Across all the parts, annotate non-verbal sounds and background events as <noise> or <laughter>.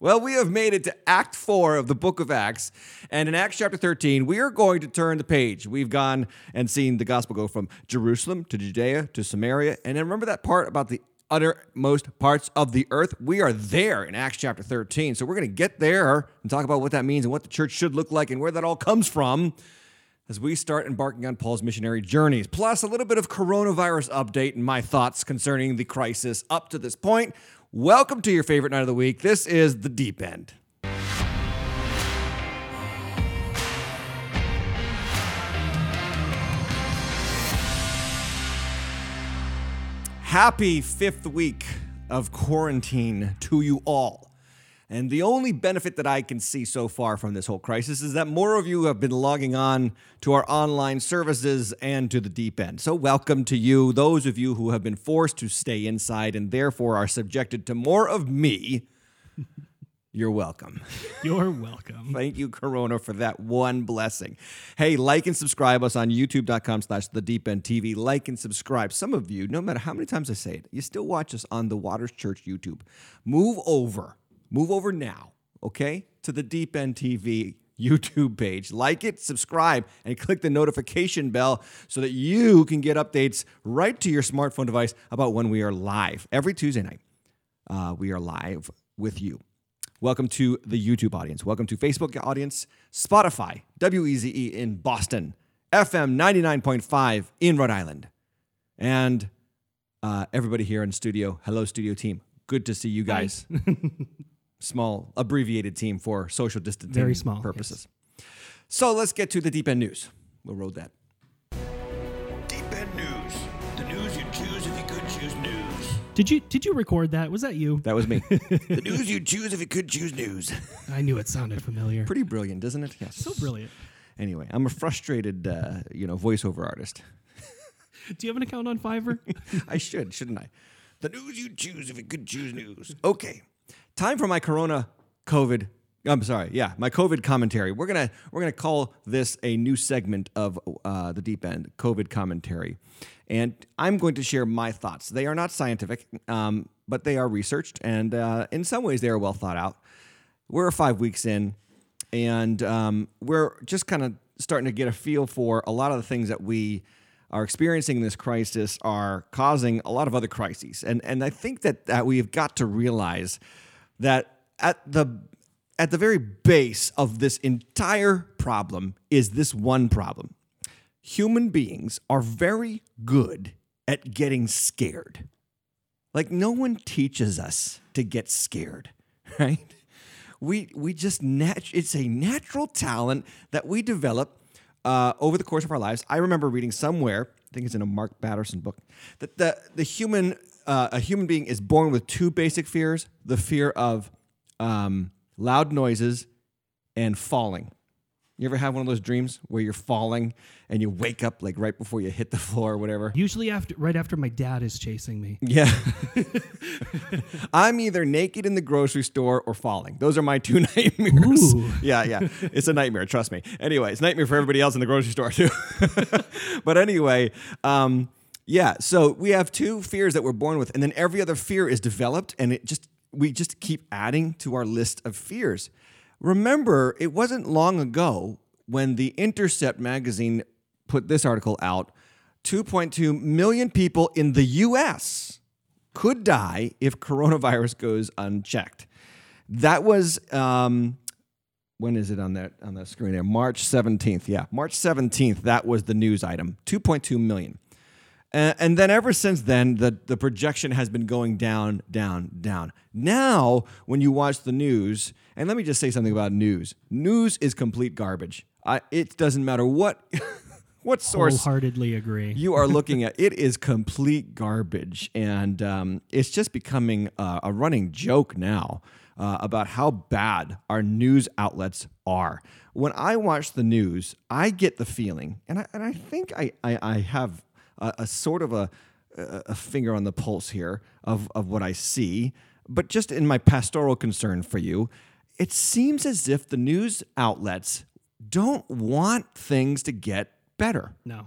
Well, we have made it to Act 4 of the book of Acts. And in Acts chapter 13, we are going to turn the page. We've gone and seen the gospel go from Jerusalem to Judea to Samaria. And then remember that part about the uttermost parts of the earth? We are there in Acts chapter 13. So we're going to get there and talk about what that means and what the church should look like and where that all comes from as we start embarking on Paul's missionary journeys. Plus, a little bit of coronavirus update and my thoughts concerning the crisis up to this point. Welcome to your favorite night of the week. This is The Deep End. Happy fifth week of quarantine to you all. And the only benefit that I can see so far from this whole crisis is that more of you have been logging on to our online services and to the deep end. So, welcome to you, those of you who have been forced to stay inside and therefore are subjected to more of me. <laughs> You're welcome. <laughs> You're welcome. Thank you, Corona, for that one blessing. Hey, like and subscribe us on youtube.com slash the deep end TV. Like and subscribe. Some of you, no matter how many times I say it, you still watch us on the Waters Church YouTube. Move over. Move over now, okay? To the Deep End TV YouTube page. Like it, subscribe, and click the notification bell so that you can get updates right to your smartphone device about when we are live. Every Tuesday night, uh, we are live with you. Welcome to the YouTube audience. Welcome to Facebook audience, Spotify, WEZE in Boston, FM 99.5 in Rhode Island, and uh, everybody here in studio. Hello, studio team. Good to see you guys. <laughs> small, abbreviated team for social distancing Very small, purposes. So let's get to the deep end news. We'll roll that. Deep End News. The news you'd choose if you could choose news. Did you did you record that? Was that you? That was me. <laughs> The news you'd choose if you could choose news. I knew it sounded familiar. Pretty brilliant, isn't it? Yes. so brilliant. Anyway, I'm a frustrated, uh, you know, voiceover artist. Do you have an account on Fiverr? <laughs> I should, shouldn't I? The news you'd choose if you could choose news. Okay, time for my Corona COVID. I'm sorry, yeah, my COVID commentary. We're gonna we're gonna call this a new segment of uh, the deep end COVID commentary, and I'm going to share my thoughts. They are not scientific, um, but they are researched, and uh, in some ways they are well thought out. We're five weeks in, and um, we're just kind of starting to get a feel for a lot of the things that we are experiencing in this crisis are causing a lot of other crises. And and I think that, that we've got to realize that at the at the very base of this entire problem is this one problem. Human beings are very good at getting scared. Like no one teaches us to get scared, <laughs> right? We we just nat- it's a natural talent that we develop uh, over the course of our lives. I remember reading somewhere, I think it's in a Mark Batterson book, that the the human uh, a human being is born with two basic fears: the fear of um, loud noises and falling. You ever have one of those dreams where you're falling and you wake up like right before you hit the floor or whatever? Usually after right after my dad is chasing me. Yeah. <laughs> I'm either naked in the grocery store or falling. Those are my two <laughs> nightmares. Ooh. Yeah, yeah. It's a nightmare, trust me. Anyway, it's a nightmare for everybody else in the grocery store too. <laughs> but anyway, um, yeah, so we have two fears that we're born with, and then every other fear is developed, and it just we just keep adding to our list of fears. Remember, it wasn't long ago when the Intercept magazine put this article out 2.2 million people in the US could die if coronavirus goes unchecked. That was um, when is it on that on the screen there? March 17th. Yeah, March 17th. That was the news item. 2.2 million. Uh, and then ever since then, the, the projection has been going down, down, down. Now, when you watch the news, and let me just say something about news news is complete garbage. I, it doesn't matter what, <laughs> what source Wholeheartedly agree. you are <laughs> looking at it is complete garbage and um, it's just becoming uh, a running joke now uh, about how bad our news outlets are when i watch the news i get the feeling and i, and I think I, I, I have a, a sort of a, a a finger on the pulse here of, of what i see but just in my pastoral concern for you it seems as if the news outlets don't want things to get better no.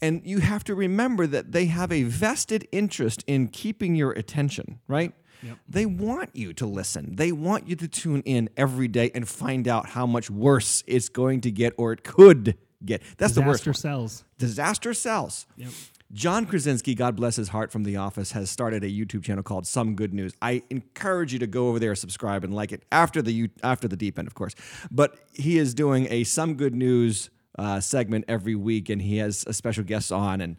and you have to remember that they have a vested interest in keeping your attention, right? Yep. They want you to listen. They want you to tune in every day and find out how much worse it's going to get or it could get. That's the worst. Disaster one. sells. Disaster sells. Yep. John Krasinski, God bless his heart from The Office, has started a YouTube channel called Some Good News. I encourage you to go over there, subscribe, and like it after the after the deep end, of course. But he is doing a Some Good News uh, segment every week, and he has a special guest on, and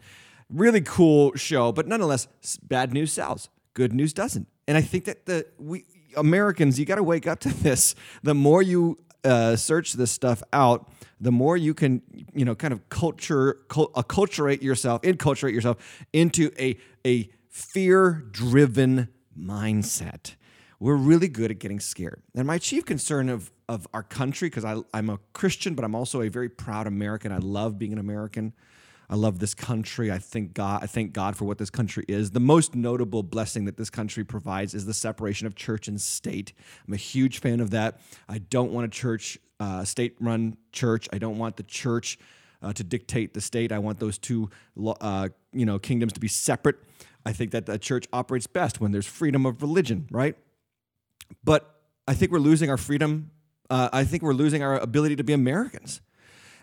really cool show. But nonetheless, bad news sells, good news doesn't. And I think that the we Americans, you got to wake up to <laughs> this. The more you uh, search this stuff out, the more you can, you know, kind of culture, cul- acculturate yourself, enculturate yourself into a a fear-driven mindset. We're really good at getting scared. And my chief concern of of our country, because I'm a Christian, but I'm also a very proud American. I love being an American. I love this country. I thank God. I thank God for what this country is. The most notable blessing that this country provides is the separation of church and state. I'm a huge fan of that. I don't want a church, uh, state-run church. I don't want the church uh, to dictate the state. I want those two, uh, you know, kingdoms to be separate. I think that the church operates best when there's freedom of religion, right? But I think we're losing our freedom. Uh, I think we're losing our ability to be Americans.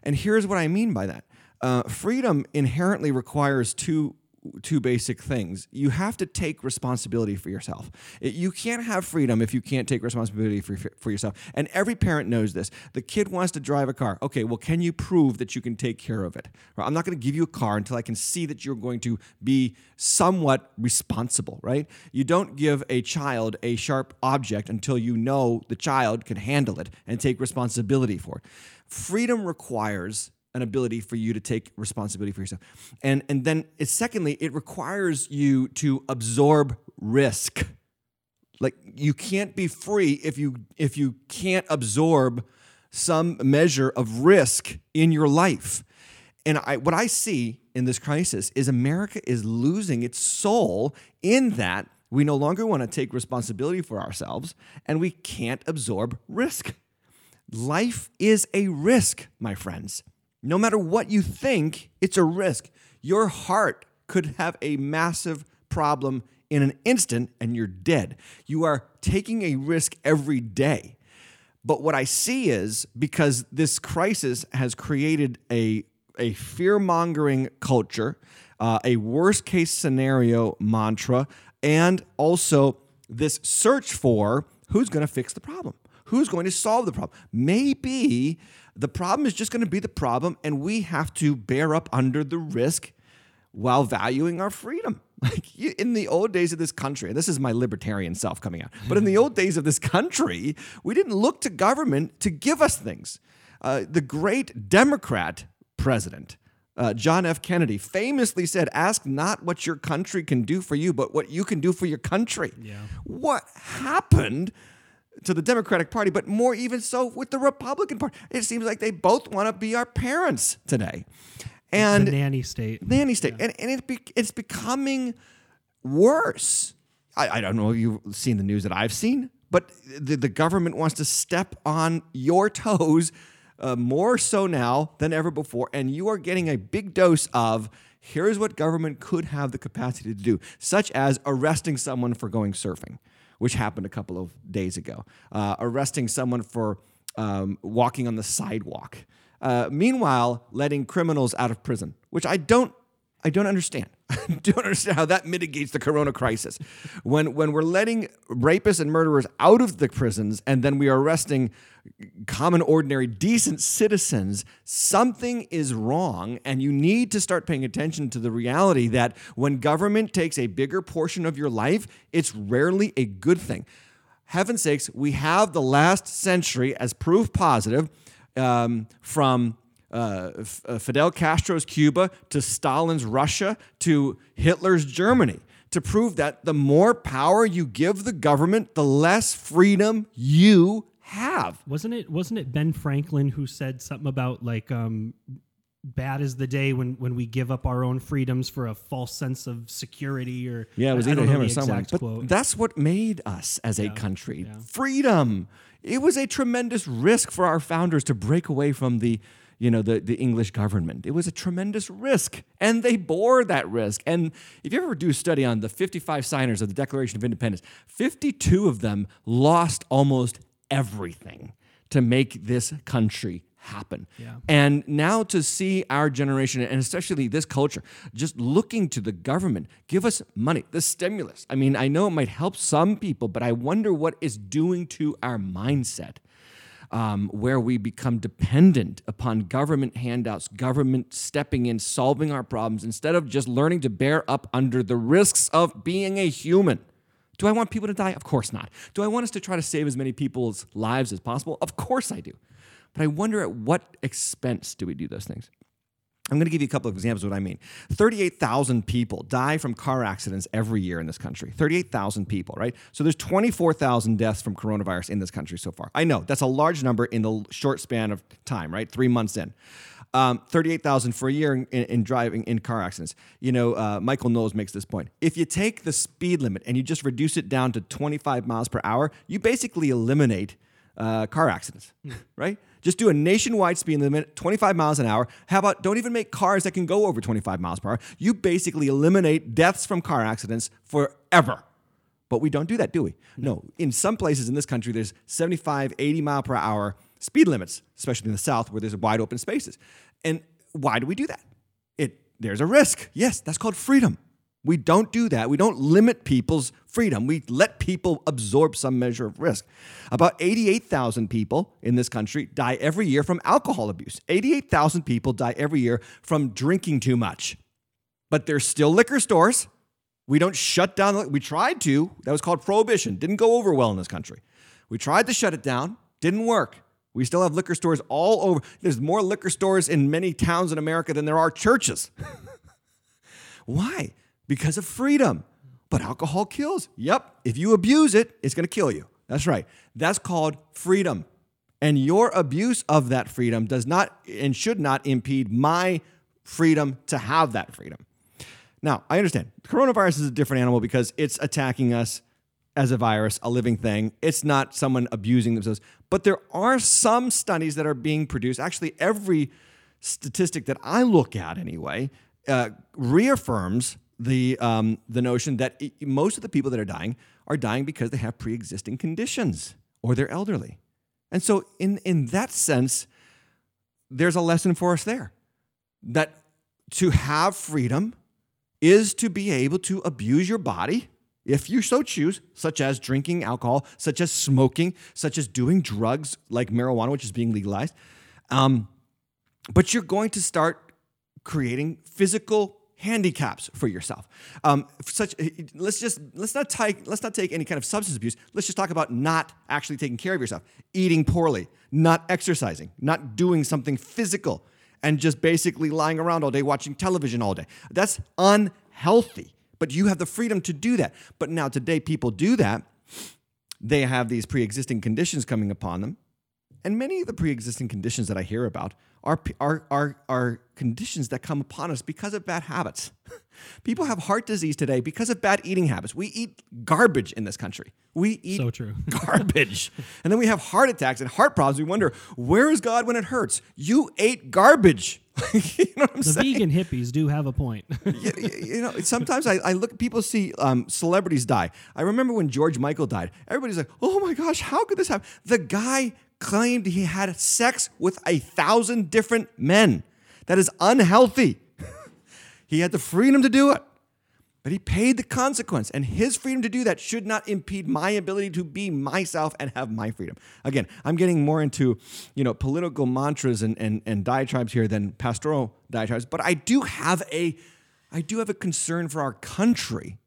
And here's what I mean by that uh, freedom inherently requires two. Two basic things. You have to take responsibility for yourself. You can't have freedom if you can't take responsibility for, for yourself. And every parent knows this. The kid wants to drive a car. Okay, well, can you prove that you can take care of it? Right? I'm not going to give you a car until I can see that you're going to be somewhat responsible, right? You don't give a child a sharp object until you know the child can handle it and take responsibility for it. Freedom requires an ability for you to take responsibility for yourself. And and then it, secondly, it requires you to absorb risk. Like you can't be free if you if you can't absorb some measure of risk in your life. And I, what I see in this crisis is America is losing its soul in that we no longer want to take responsibility for ourselves and we can't absorb risk. Life is a risk, my friends. No matter what you think, it's a risk. Your heart could have a massive problem in an instant and you're dead. You are taking a risk every day. But what I see is because this crisis has created a, a fear mongering culture, uh, a worst case scenario mantra, and also this search for who's going to fix the problem, who's going to solve the problem. Maybe the problem is just going to be the problem, and we have to bear up under the risk while valuing our freedom. <laughs> Like you- in the old days of this country, and this is my libertarian self coming out, but in the <laughs> old days of this country, we didn't look to government to give us things. Uh, the great Democrat president, uh, John F. Kennedy, famously said, Ask not what your country can do for you, but what you can do for your country. Yeah. What happened? To the Democratic Party, but more even so with the Republican Party. It seems like they both want to be our parents today. And the nanny state. nanny state, and, and it be, it's becoming worse. I, I don't know if you've seen the news that I've seen, but the, the government wants to step on your toes uh, more so now than ever before, and you are getting a big dose of here's what government could have the capacity to do, such as arresting someone for going surfing, which happened a couple of days ago, uh, arresting someone for um, walking on the sidewalk. Uh, meanwhile, letting criminals out of prison, which I don't, I don't understand. <laughs> I don't understand how that mitigates the Corona crisis. When when we're letting rapists and murderers out of the prisons, and then we are arresting common, ordinary, decent citizens, something is wrong, and you need to start paying attention to the reality that when government takes a bigger portion of your life, it's rarely a good thing. Heaven's sakes, we have the last century as proof positive um, from uh, F- uh, Fidel Castro's Cuba to Stalin's Russia to Hitler's Germany to prove that the more power you give the government, the less freedom you have. Wasn't it wasn't it Ben Franklin who said something about like um bad is the day when when we give up our own freedoms for a false sense of security or Yeah, it was I- either him or someone. But quote. that's what made us as a country. yeah. Freedom. It was a tremendous risk for our founders to break away from the, you know, the, the English government. It was a tremendous risk, and they bore that risk. And if you ever do a study on the 55 signers of the Declaration of Independence, 52 of them lost almost everything to make this country happen. Yeah. And now to see our generation, and especially this culture, just looking to the government, give us money, the stimulus. I mean, I know it might help some people, but I wonder what it's doing to our mindset. Um, where we become dependent upon government handouts, government stepping in, solving our problems, instead of just learning to bear up under the risks of being a human. Do I want people to die? Of course not. Do I want us to try to save as many people's lives as possible? Of course I do. But I wonder at what expense do we do those things? I'm going to give you a couple of examples of what I mean. 38,000 people die from car accidents every year in this country. 38,000 people, right? So there's 24,000 deaths from coronavirus in this country so far. I know that's a large number in the short span of time, right? Three months in. Um, 38,000 for a year in, in, in driving in car accidents. You know, uh, Michael Knowles makes this point. If you take the speed limit and you just reduce it down to 25 miles per hour, you basically eliminate uh, car accidents, right? Just do a nationwide speed limit, 25 miles an hour. How about don't even make cars that can go over 25 miles per hour? You basically eliminate deaths from car accidents forever. But we don't do that, do we? No. In some places in this country, there's 75, 80 mile per hour speed limits, especially in the South where there's wide open spaces. And why do we do that? It there's a risk. Yes, that's called freedom. We don't do that. We don't limit people's freedom. We let people absorb some measure of risk. About 88,000 people in this country die every year from alcohol abuse. 88,000 people die every year from drinking too much. But there's still liquor stores. We don't shut down. We tried to. That was called prohibition. Didn't go over well in this country. We tried to shut it down. Didn't work. We still have liquor stores all over. There's more liquor stores in many towns in America than there are churches. <laughs> Why? Because of freedom. But alcohol kills. Yep. If you abuse it, it's going to kill you. That's right. That's called freedom. And your abuse of that freedom does not and should not impede my freedom to have that freedom. Now, I understand coronavirus is a different animal because it's attacking us as a virus, a living thing. It's not someone abusing themselves. But there are some studies that are being produced. Actually, every statistic that I look at, anyway, uh, reaffirms the um, the notion that most of the people that are dying are dying because they have pre-existing conditions or they're elderly. And so, in in that sense, there's a lesson for us there that to have freedom is to be able to abuse your body if you so choose, such as drinking alcohol, such as smoking, such as doing drugs like marijuana, which is being legalized. Um, but you're going to start creating physical handicaps for yourself. Um, such let's just let's not take let's not take any kind of substance abuse. Let's just talk about not actually taking care of yourself, eating poorly, not exercising, not doing something physical, and just basically lying around all day watching television all day. That's unhealthy. But you have the freedom to do that. But now today people do that. They have these pre-existing conditions coming upon them. And many of the pre-existing conditions that I hear about are, are, are, are conditions that come upon us because of bad habits. <laughs> People have heart disease today because of bad eating habits. We eat garbage in this country. We eat So true. <laughs> garbage. and then we have heart attacks and heart problems. We wonder, where is God when it hurts? You ate garbage. <laughs> you know The saying? vegan hippies do have a point. you, you know, sometimes I, I look, people see um, celebrities die. I remember when George Michael died. Everybody's like, oh my gosh, how could this happen? The guy claimed he had sex with a thousand different men. That is unhealthy. <laughs> he had the freedom to do it, but he paid the consequence. And his freedom to do that should not impede my ability to be myself and have my freedom. Again, I'm getting more into, you know, political mantras and, and, and diatribes here than pastoral diatribes, but I do have a I do have a concern for our country.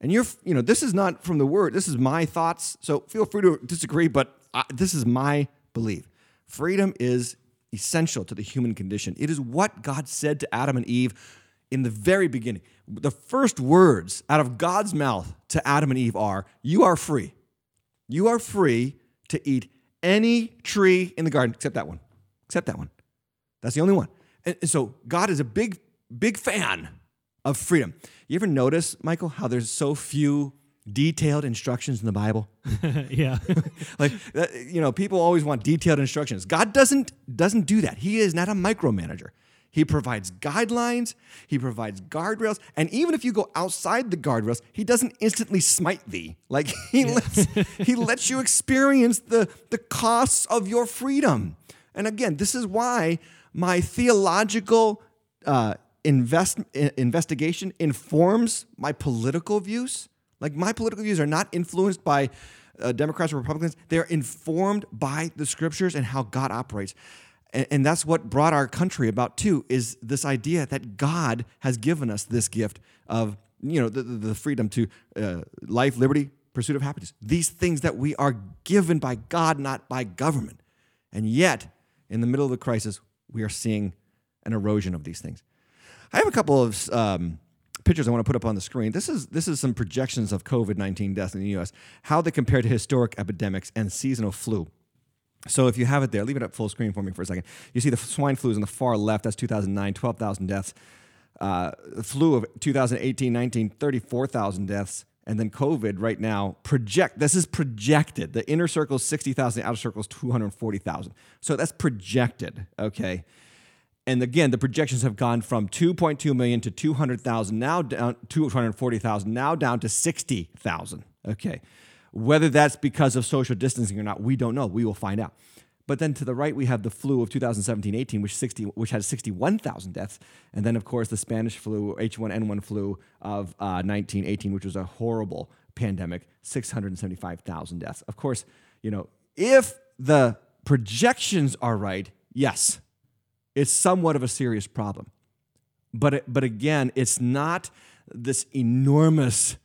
And you're, you know, this is not from the word. This is my thoughts. So feel free to disagree, but I, this is my belief. Freedom is essential to the human condition. It is what God said to Adam and Eve in the very beginning. The first words out of God's mouth to Adam and Eve are, You are free. You are free to eat any tree in the garden except that one. Except that one. That's the only one. And so God is a big, big fan of freedom. You ever notice, Michael, how there's so few detailed instructions in the Bible? <laughs> yeah. <laughs> like that, you know, people always want detailed instructions. God doesn't doesn't do that. He is not a micromanager. He provides guidelines, he provides guardrails, and even if you go outside the guardrails, he doesn't instantly smite thee. Like <laughs> he lets he lets you experience the the costs of your freedom. And again, this is why my theological uh, invest, investigation informs my political views. Like my political views are not influenced by uh, Democrats or Republicans. They're informed by the scriptures and how God operates. And, and that's what brought our country about too, is this idea that God has given us this gift of, you know, the, the freedom to uh, life, liberty, pursuit of happiness. These things that we are given by God, not by government. And yet, in the middle of the crisis, we are seeing an erosion of these things. I have a couple of um, pictures I want to put up on the screen. This is this is some projections of COVID nineteen deaths in the U.S. How they compare to historic epidemics and seasonal flu. So if you have it there, leave it up full screen for me for a second. You see the swine flu is on the far left. That's 2009, 12,000 deaths. Uh, the flu of 2018, 19, 34,000 deaths. And then COVID right now, project, this is projected. The inner circle is 60,000, the outer circle is 240,000. So that's projected, okay? And again, the projections have gone from 2.2 million to 200,000, now down 240,000, now down to 60,000. Okay. Whether that's because of social distancing or not, we don't know. We will find out. But then to the right, we have the flu of 2017-18, which 60, which had 61,000 deaths, and then of course the Spanish flu, H1N1 flu of uh, 1918, which was a horrible pandemic, 675,000 deaths. Of course, you know, if the projections are right, yes, it's somewhat of a serious problem. But, but again, it's not this enormous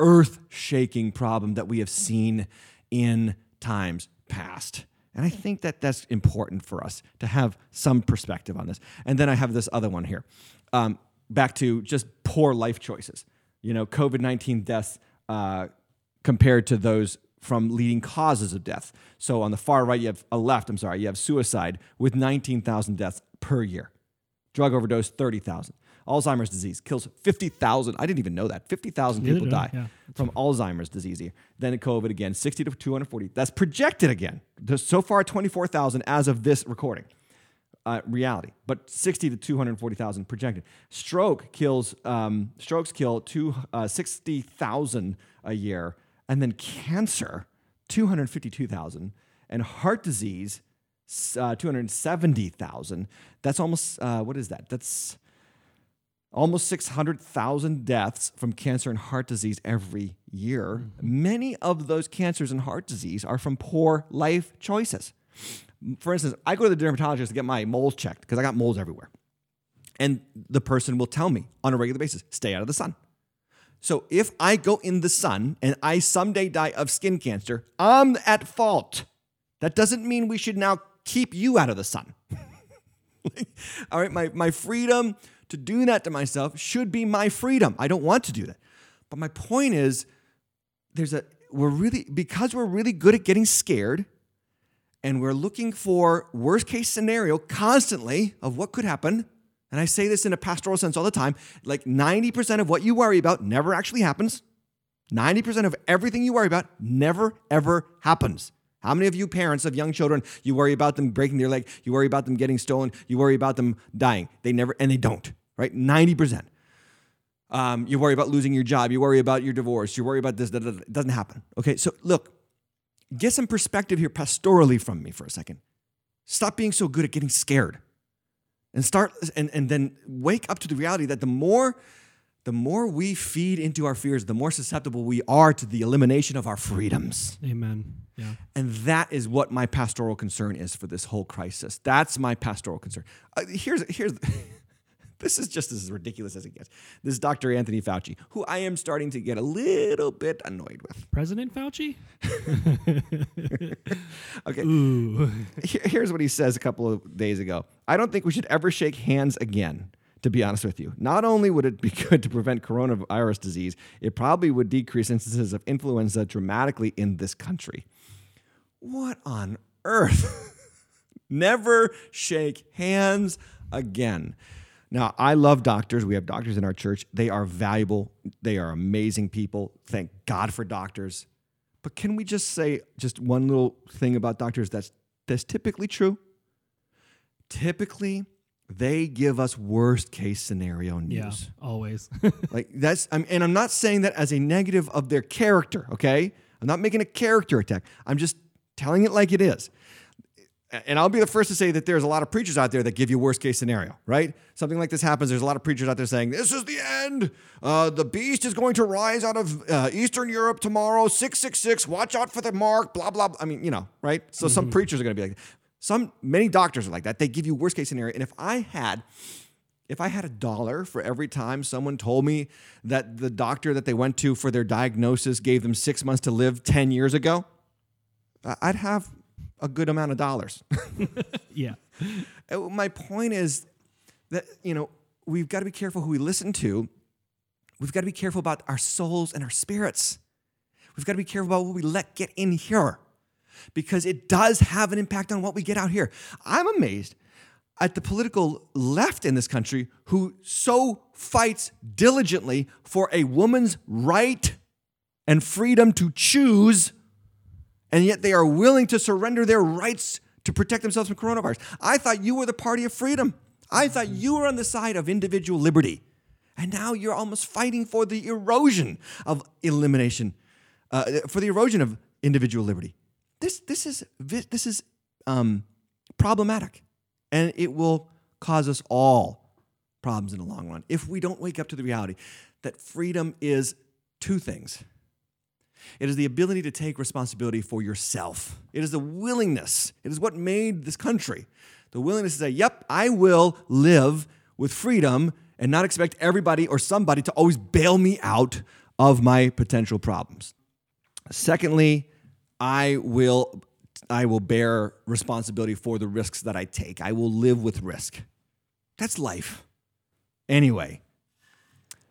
earth shaking problem that we have seen in times past. And I think that that's important for us to have some perspective on this. And then I have this other one here. Um, back to just poor life choices. You know, COVID 19 deaths uh, compared to those from leading causes of death. So on the far right, you have a left, I'm sorry, you have suicide with 19,000 deaths per year. Drug overdose, 30,000. Alzheimer's disease kills 50,000. I didn't even know that. 50,000 people die yeah. from Alzheimer's disease here. Then COVID again, 60 to 240. That's projected again. There's so far, 24,000 as of this recording. Uh, reality, but 60 to 240,000 projected. Stroke kills, um, strokes kill two, uh, 60,000 a year. And then cancer, 252,000. And heart disease, uh, 270,000. That's almost, uh, what is that? That's almost 600,000 deaths from cancer and heart disease every year. Mm-hmm. Many of those cancers and heart disease are from poor life choices. For instance, I go to the dermatologist to get my moles checked because I got moles everywhere. And the person will tell me on a regular basis stay out of the sun. So if I go in the sun and I someday die of skin cancer, I'm at fault. That doesn't mean we should now keep you out of the sun. <laughs> All right, my, my freedom to do that to myself should be my freedom. I don't want to do that. But my point is there's a we're really because we're really good at getting scared and we're looking for worst case scenario constantly of what could happen. And I say this in a pastoral sense all the time, like 90% of what you worry about never actually happens. 90% of everything you worry about never ever happens. How many of you parents of young children, you worry about them breaking their leg, you worry about them getting stolen, you worry about them dying. They never, and they don't, right? 90%. Um, you worry about losing your job, you worry about your divorce, you worry about this, that, that, it doesn't happen. Okay, so look, get some perspective here pastorally from me for a second. Stop being so good at getting scared. And start and, and then wake up to the reality that the more the more we feed into our fears, the more susceptible we are to the elimination of our freedoms. Amen. Yeah. And that is what my pastoral concern is for this whole crisis. That's my pastoral concern. Uh, here's here's this is just as ridiculous as it gets. This is Dr. Anthony Fauci, who I am starting to get a little bit annoyed with. President Fauci? <laughs> Okay. Ooh. Here's what he says a couple of days ago. I don't think we should ever shake hands again. To be honest with you, not only would it be good to prevent coronavirus disease, it probably would decrease instances of influenza dramatically in this country. What on earth? <laughs> Never shake hands again. Now, I love doctors. We have doctors in our church. They are valuable. They are amazing people. Thank God for doctors. But can we just say just one little thing about doctors that's that's typically true? Typically, they give us worst case scenario news. Yeah, always. <laughs> Like that's, I'm, and I'm not saying that as a negative of their character. Okay, I'm not making a character attack. I'm just telling it like it is. And I'll be the first to say that there's a lot of preachers out there that give you worst case scenario, right? Something like this happens. There's a lot of preachers out there saying, "This is the end. Uh, the beast is going to rise out of uh, Eastern Europe tomorrow. Six six six. Watch out for the mark. Blah blah. blah. I mean, you know, right? So some preachers are going to be like, some many doctors are like that. They give you worst case scenario. And if I had if I had a dollar for every time someone told me that the doctor that they went to for their diagnosis gave them six months to live 10 years ago, I'd have a good amount of dollars. <laughs> yeah. Uh, My point is that, you know, we've got to be careful who we listen to. We've got to be careful about our souls and our spirits. We've got to be careful about what we let get in here because it does have an impact on what we get out here. I'm amazed at the political left in this country who so fights diligently for a woman's right and freedom to choose, and yet they are willing to surrender their rights to protect themselves from coronavirus. I thought you were the party of freedom. I thought you were on the side of individual liberty. And now you're almost fighting for the erosion of elimination, uh, for the erosion of individual liberty. This, this is, this is um, problematic. And it will cause us all problems in the long run if we don't wake up to the reality that freedom is two things it is the ability to take responsibility for yourself. It is the willingness. It is what made this country. The willingness to say, yep, I will live with freedom and not expect everybody or somebody to always bail me out of my potential problems. Secondly, I will I will bear responsibility for the risks that I take. I will live with risk. That's life. Anyway,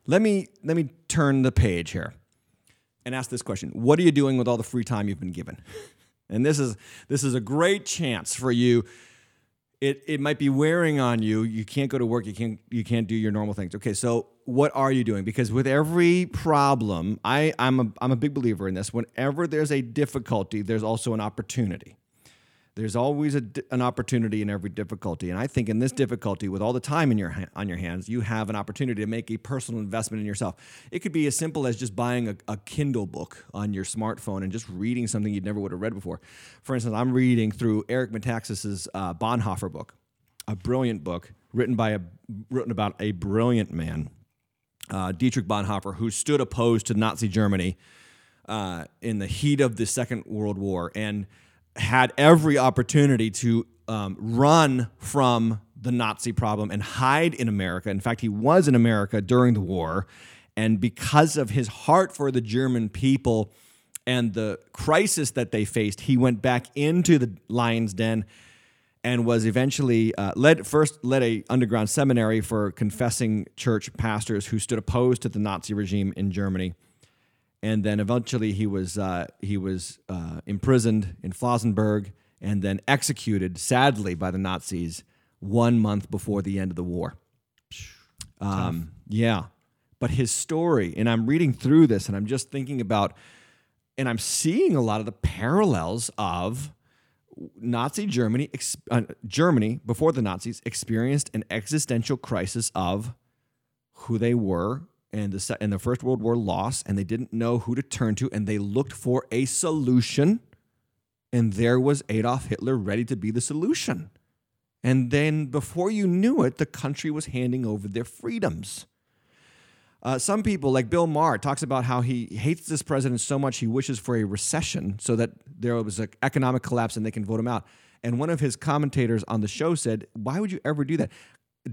let me let me turn the page here and ask this question. What are you doing with all the free time you've been given? And this is this is a great chance for you. It it might be wearing on you. You can't go to work, you can't you can't do your normal things. Okay, so what are you doing? Because with every problem, I, I'm a I'm a big believer in this. Whenever there's a difficulty, there's also an opportunity. There's always a, an opportunity in every difficulty, and I think in this difficulty, with all the time in your on your hands, you have an opportunity to make a personal investment in yourself. It could be as simple as just buying a, a Kindle book on your smartphone and just reading something you'd never would have read before. For instance, I'm reading through Eric Metaxas's uh, Bonhoeffer book, a brilliant book written by a written about a brilliant man, uh, Dietrich Bonhoeffer, who stood opposed to Nazi Germany uh, in the heat of the Second World War and had every opportunity to um, run from the Nazi problem and hide in America. In fact, he was in America during the war. And because of his heart for the German people and the crisis that they faced, he went back into the lion's den and was eventually uh, led first led a underground seminary for confessing church pastors who stood opposed to the Nazi regime in Germany and then eventually he was uh, he was uh, imprisoned in Flossenburg and then executed, sadly, by the Nazis one month before the end of the war. Um, yeah, but his story, and I'm reading through this, and I'm just thinking about, and I'm seeing a lot of the parallels of Nazi Germany. Uh, Germany before the Nazis experienced an existential crisis of who they were and the and the First World War lost, and they didn't know who to turn to, and they looked for a solution, and there was Adolf Hitler ready to be the solution. And then, before you knew it, the country was handing over their freedoms. Uh, some people, like Bill Maher, talks about how he hates this president so much he wishes for a recession so that there was an economic collapse and they can vote him out. And one of his commentators on the show said, "Why would you ever do that?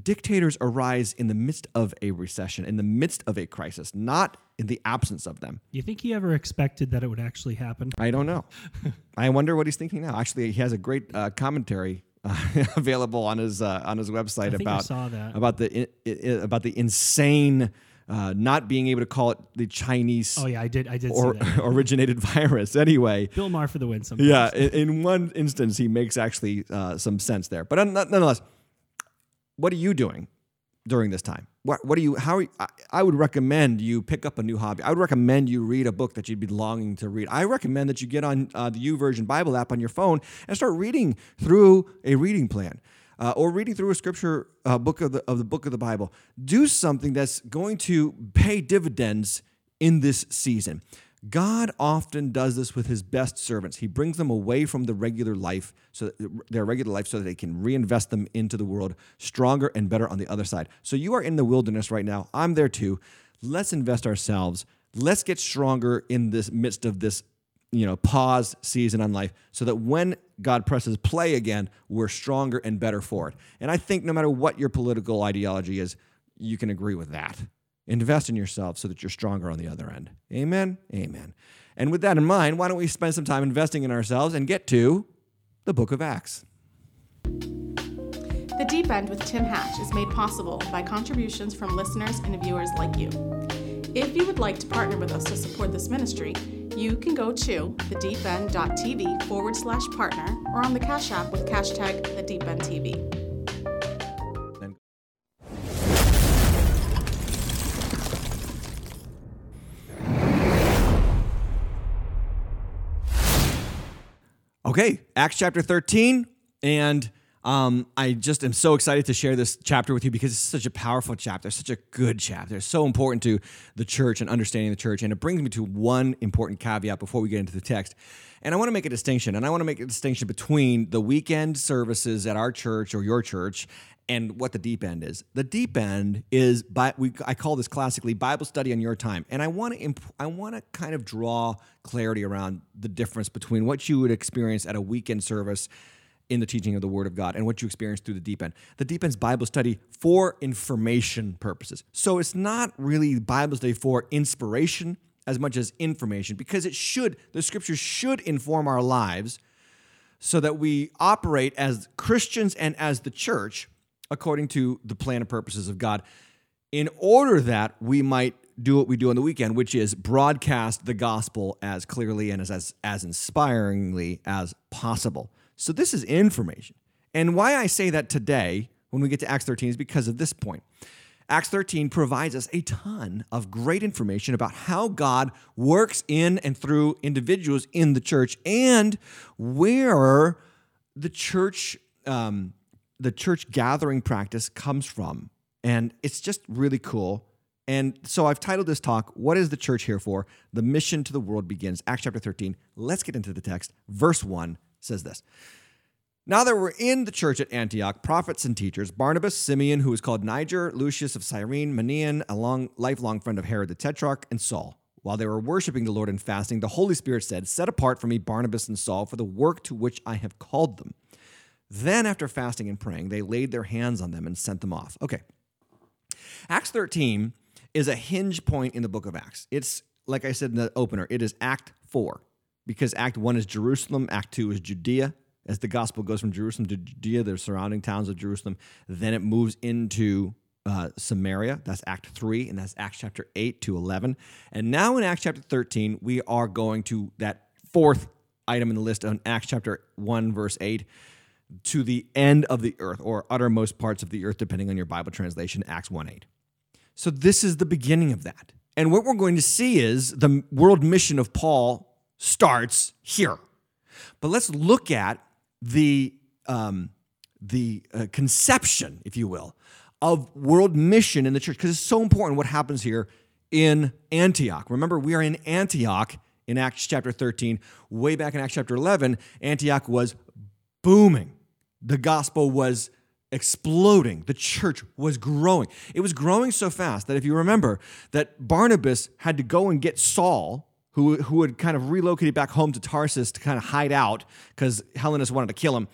Dictators arise in the midst of a recession, in the midst of a crisis, not in the absence of them." You think he ever expected that it would actually happen? I don't know. <laughs> I wonder what he's thinking now. Actually, he has a great uh, commentary uh, <laughs> available on his uh, on his website I think I about about the i- i- about the insane uh, not being able to call it the Chinese Oh yeah, I did. I did or see that. <laughs> originated virus. Anyway, Bill Maher for the win. Sometimes. yeah, in, in one instance, he makes actually uh, some sense there. But nonetheless, what are you doing? during this time? What, what do you, how, are you- I, I would recommend you pick up a new hobby. I would recommend you read a book that you'd be longing to read. I recommend that you get on uh, the YouVersion Bible app on your phone and start reading through a reading plan. Uh, or reading through a scripture uh, book of the, of the book of the Bible. Do something that's going to pay dividends in this season. God often does this with his best servants. He brings them away from the regular life, so their regular life, so that they can reinvest them into the world stronger and better on the other side. So you are in the wilderness right now. I'm there too. Let's invest ourselves. Let's get stronger in this midst of this, you know, pause season on life, so that when God presses play again, we're stronger and better for it. And I think no matter what your political ideology is, you can agree with that. Invest in yourself so that you're stronger on the other end. Amen. Amen. And with that in mind, why don't we spend some time investing in ourselves and get to the book of Acts? The Deep End with Tim Hatch is made possible by contributions from listeners and viewers like you. If you would like to partner with us to support this ministry, you can go to thedeepend.tv forward slash partner or on the Cash App with hashtag TheDeepEndTV. Okay, Acts chapter 13. And um, I just am so excited to share this chapter with you because it's such a powerful chapter, such a good chapter. So important to the church and understanding the church. And it brings me to one important caveat before we get into the text. And I want to make a distinction. And I want to make a distinction between the weekend services at our church or your church and what the deep end is. The deep end is by we I call this classically Bible study on your time. And I want to imp, I want to kind of draw clarity around the difference between what you would experience at a weekend service in the teaching of the Word of God and what you experience through the deep end. The deep end's Bible study for information purposes. So it's not really Bible study for inspiration as much as information because it should, the scriptures should inform our lives so that we operate as Christians and as the church according to the plan and purposes of God in order that we might do what we do on the weekend, which is broadcast the gospel as clearly and as, as, as inspiringly as possible. So this is information. And why I say that today when we get to Acts 13 is because of this point. Acts 13 provides us a ton of great information about how God works in and through individuals in the church and where the church um, the church gathering practice comes from. And it's just really cool. And so I've titled this talk, What is the Church Here For? The Mission to the World Begins. Acts chapter 13. Let's get into the text. Verse 1 says this. Now that we're in the church at Antioch prophets and teachers Barnabas, Simeon, who was called Niger, Lucius of Cyrene, Manaen, a long, lifelong friend of Herod the Tetrarch, and Saul. While they were worshiping the Lord and fasting, the Holy Spirit said, Set apart for me Barnabas and Saul for the work to which I have called them. Then, after fasting and praying, they laid their hands on them and sent them off. Okay. Acts 13 is a hinge point in the book of Acts. It's, like I said in the opener, it is Act 4, because Act 1 is Jerusalem, Act 2 is Judea. As the gospel goes from Jerusalem to Judea, the surrounding towns of Jerusalem, then it moves into uh, Samaria. That's Act 3, and that's Acts chapter 8 to 11. And now in Acts chapter 13, we are going to that fourth item in the list on Acts chapter 1, verse 8 to the end of the earth or uttermost parts of the earth, depending on your Bible translation, Acts 1 8. So this is the beginning of that. And what we're going to see is the world mission of Paul starts here. But let's look at the, um, the uh, conception, if you will, of world mission in the church, because it's so important what happens here in Antioch. Remember, we are in Antioch in Acts chapter 13. Way back in Acts chapter 11, Antioch was booming. The gospel was exploding. The church was growing. It was growing so fast that if you remember that Barnabas had to go and get Saul, who, who had kind of relocated back home to Tarsus to kind of hide out because Hellenists wanted to kill him.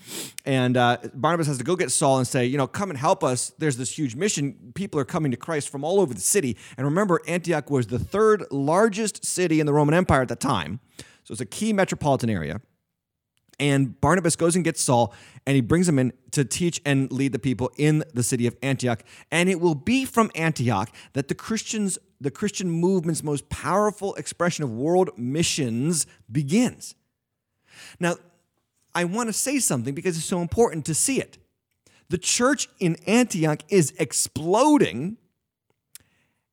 And uh, Barnabas has to go get Saul and say, you know, come and help us. There's this huge mission. People are coming to Christ from all over the city. And remember, Antioch was the third largest city in the Roman Empire at the time. So it's a key metropolitan area. And Barnabas goes and gets Saul and he brings him in to teach and lead the people in the city of Antioch. And it will be from Antioch that the Christians, the Christian movement's most powerful expression of world missions begins. Now, I want to say something because it's so important to see it. The church in Antioch is exploding,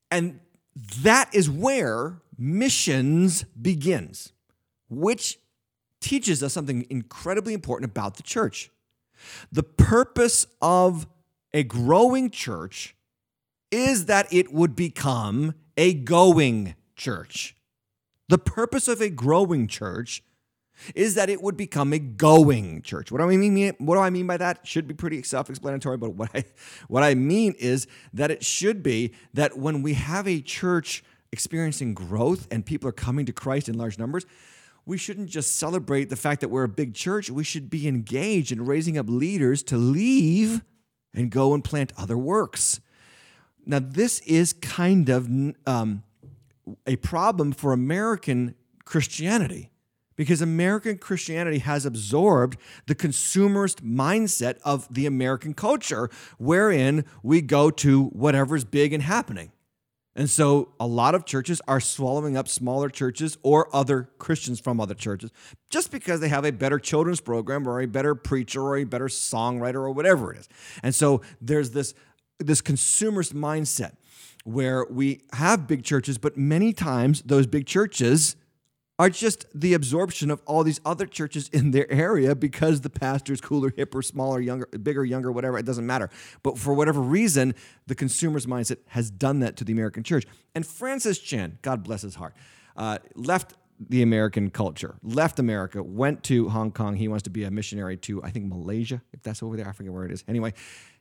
and that is where missions begins, which teaches us something incredibly important about the church. The purpose of a growing church is that it would become a going church. The purpose of a growing church is that it would become a going church. What do I mean? What do I mean by that? Should be pretty self-explanatory, but what I what I mean is that it should be that when we have a church experiencing growth and people are coming to Christ in large numbers, we shouldn't just celebrate the fact that we're a big church. We should be engaged in raising up leaders to leave and go and plant other works. Now, this is kind of um, a problem for American Christianity because American Christianity has absorbed the consumerist mindset of the American culture, wherein we go to whatever's big and happening. And so a lot of churches are swallowing up smaller churches or other Christians from other churches just because they have a better children's program or a better preacher or a better songwriter or whatever it is. And so there's this this consumerist mindset where we have big churches but many times those big churches are just the absorption of all these other churches in their area because the pastor's cooler, hipper, smaller, younger, bigger, younger, whatever, it doesn't matter. But for whatever reason, the consumer's mindset has done that to the American church. And Francis Chan, God bless his heart, uh, left the American culture, left America, went to Hong Kong. He wants to be a missionary to, I think, Malaysia, if that's over there. I forget where it is. Anyway,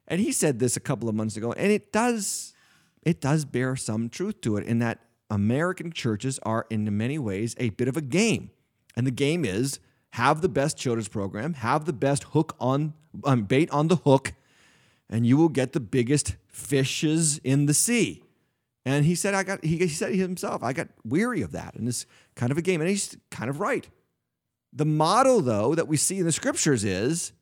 and he said this a couple of months ago, and it does, it does bear some truth to it in that American churches are, in many ways, a bit of a game. And the game is have the best children's program, have the best hook on um, bait on the hook, and you will get the biggest fishes in the sea. And he said, I got, he, he said himself, I got weary of that. And it's kind of a game. And he's kind of right. The model, though, that we see in the scriptures is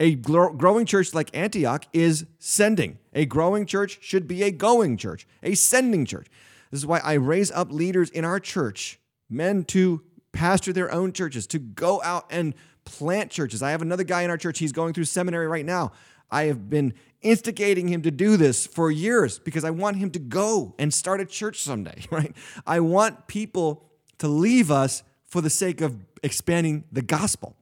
a growing church like Antioch is sending. A growing church should be a going church, a sending church. This is why I raise up leaders in our church, men to pastor their own churches, to go out and plant churches. I have another guy in our church, he's going through seminary right now. I have been instigating him to do this for years because I want him to go and start a church someday, <laughs> right? I want people to leave us for the sake of expanding the gospel.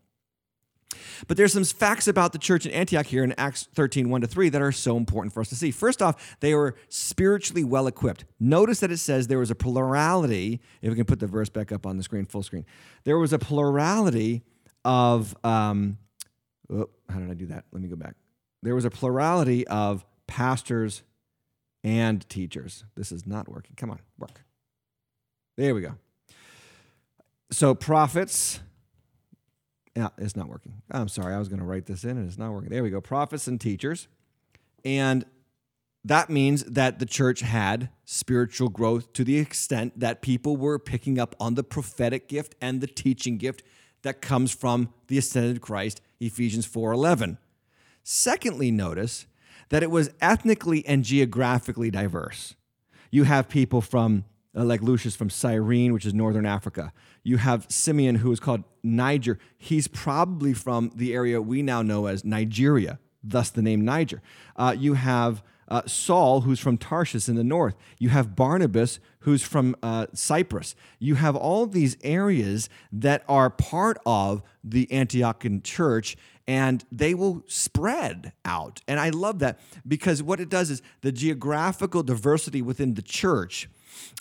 But there's some facts about the church in Antioch here in Acts 13, 1 to 3 that are so important for us to see. First off, they were spiritually well equipped. Notice that it says there was a plurality, if we can put the verse back up on the screen, full screen. There was a plurality of, um, oh, how did I do that? Let me go back. There was a plurality of pastors and teachers. This is not working. Come on, work. There we go. So, prophets, yeah, it's not working. I'm sorry. I was going to write this in and it's not working. There we go. Prophets and teachers. And that means that the church had spiritual growth to the extent that people were picking up on the prophetic gift and the teaching gift that comes from the ascended Christ, Ephesians 4:11. Secondly, notice that it was ethnically and geographically diverse. You have people from uh, like Lucius from Cyrene, which is northern Africa. You have Simeon, who is called Niger. He's probably from the area we now know as Nigeria, thus the name Niger. Uh, you have uh, Saul, who's from Tarshish in the north. You have Barnabas, who's from uh, Cyprus. You have all these areas that are part of the Antiochian church, and they will spread out. And I love that because what it does is the geographical diversity within the church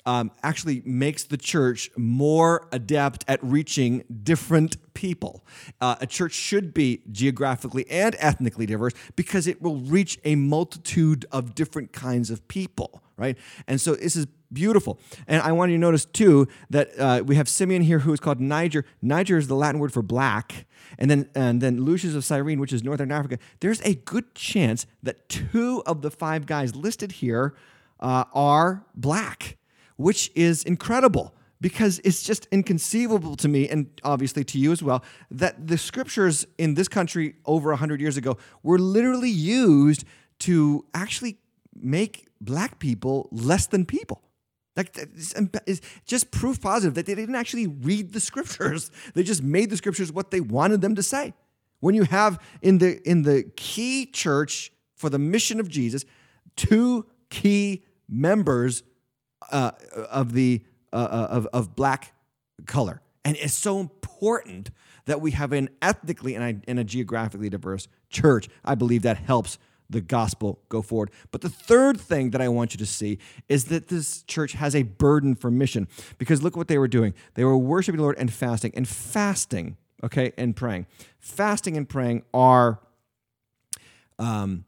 um, actually makes the church more adept at reaching different people. Uh, a church should be geographically and ethnically diverse because it will reach a multitude of different kinds of people, right? And so this is beautiful. And I want you to notice too that uh, we have Simeon here who is called Niger. Niger is the Latin word for black. And then, and then Lucius of Cyrene, which is northern Africa. There's a good chance that two of the five guys listed here uh, are black which is incredible because it's just inconceivable to me and obviously to you as well that the scriptures in this country over 100 years ago were literally used to actually make black people less than people. Like it's just proof positive that they didn't actually read the scriptures. <laughs> They just made the scriptures what they wanted them to say. When you have in the in the key church for the mission of Jesus, two key members uh, of the uh, uh, of, of black color. And it's so important that we have an ethnically and a, and a geographically diverse church. I believe that helps the gospel go forward. But the third thing that I want you to see is that this church has a burden for mission because look what they were doing. They were worshiping the Lord and fasting and fasting, okay, and praying. Fasting and praying are um,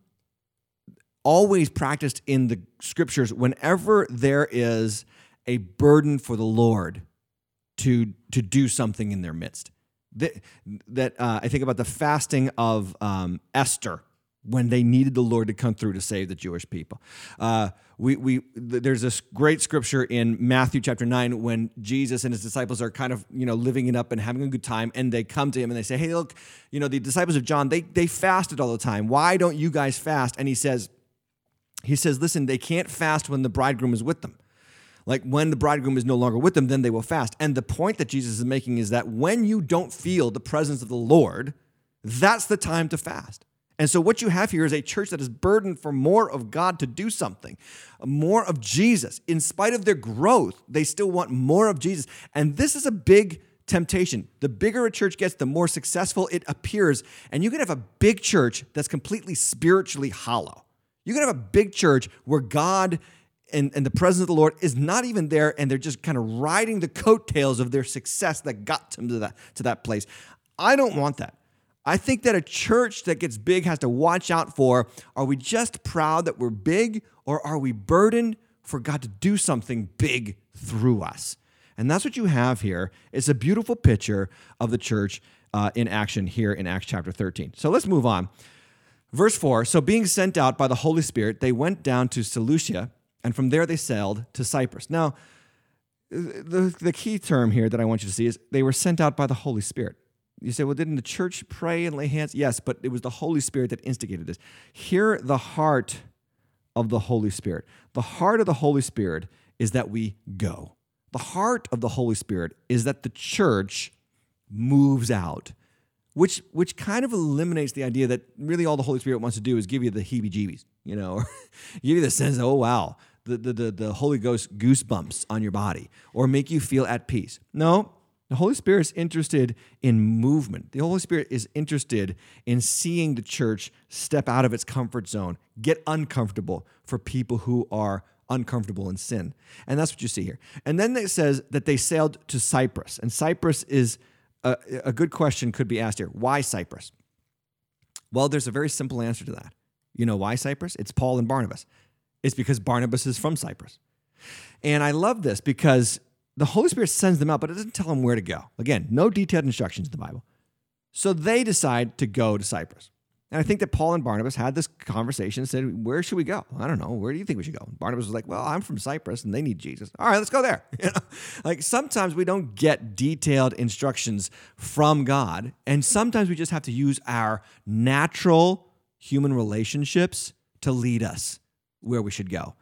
always practiced in the scriptures whenever there is a burden for the Lord to to do something in their midst. That, that uh, I think about the fasting of um, Esther when they needed the Lord to come through to save the Jewish people. Uh, we, we, there's this great scripture in Matthew chapter 9 when Jesus and his disciples are kind of, you know, living it up and having a good time. And they come to him and they say, hey, look, you know, the disciples of John, they, they fasted all the time. Why don't you guys fast? And he says, he says, listen, they can't fast when the bridegroom is with them. Like when the bridegroom is no longer with them, then they will fast. And the point that Jesus is making is that when you don't feel the presence of the Lord, that's the time to fast. And so, what you have here is a church that is burdened for more of God to do something, more of Jesus. In spite of their growth, they still want more of Jesus. And this is a big temptation. The bigger a church gets, the more successful it appears. And you can have a big church that's completely spiritually hollow. You can have a big church where God and, and the presence of the Lord is not even there, and they're just kind of riding the coattails of their success that got them to that, to that place. I don't want that. I think that a church that gets big has to watch out for are we just proud that we're big or are we burdened for God to do something big through us? And that's what you have here. It's a beautiful picture of the church uh, in action here in Acts chapter 13. So let's move on. Verse 4 So, being sent out by the Holy Spirit, they went down to Seleucia, and from there they sailed to Cyprus. Now, the, the key term here that I want you to see is they were sent out by the Holy Spirit. You say, well, didn't the church pray and lay hands? Yes, but it was the Holy Spirit that instigated this. Hear the heart of the Holy Spirit. The heart of the Holy Spirit is that we go. The heart of the Holy Spirit is that the church moves out, which which kind of eliminates the idea that really all the Holy Spirit wants to do is give you the heebie-jeebies, you know, or <laughs> give you the sense, of, oh wow, the, the the the Holy Ghost goosebumps on your body, or make you feel at peace. No, the Holy Spirit is interested in movement. The Holy Spirit is interested in seeing the church step out of its comfort zone, get uncomfortable for people who are uncomfortable in sin. And that's what you see here. And then it says that they sailed to Cyprus. And Cyprus is a, a good question, could be asked here. Why Cyprus? Well, there's a very simple answer to that. You know why Cyprus? It's Paul and Barnabas. It's because Barnabas is from Cyprus. And I love this because the Holy Spirit sends them out, but it doesn't tell them where to go. Again, no detailed instructions in the Bible. So they decide to go to Cyprus. And I think that Paul and Barnabas had this conversation and said, Where should we go? I don't know. Where do you think we should go? And Barnabas was like, Well, I'm from Cyprus and they need Jesus. All right, let's go there. <laughs> You know? Like sometimes we don't get detailed instructions from God. And sometimes we just have to use our natural human relationships to lead us where we should go.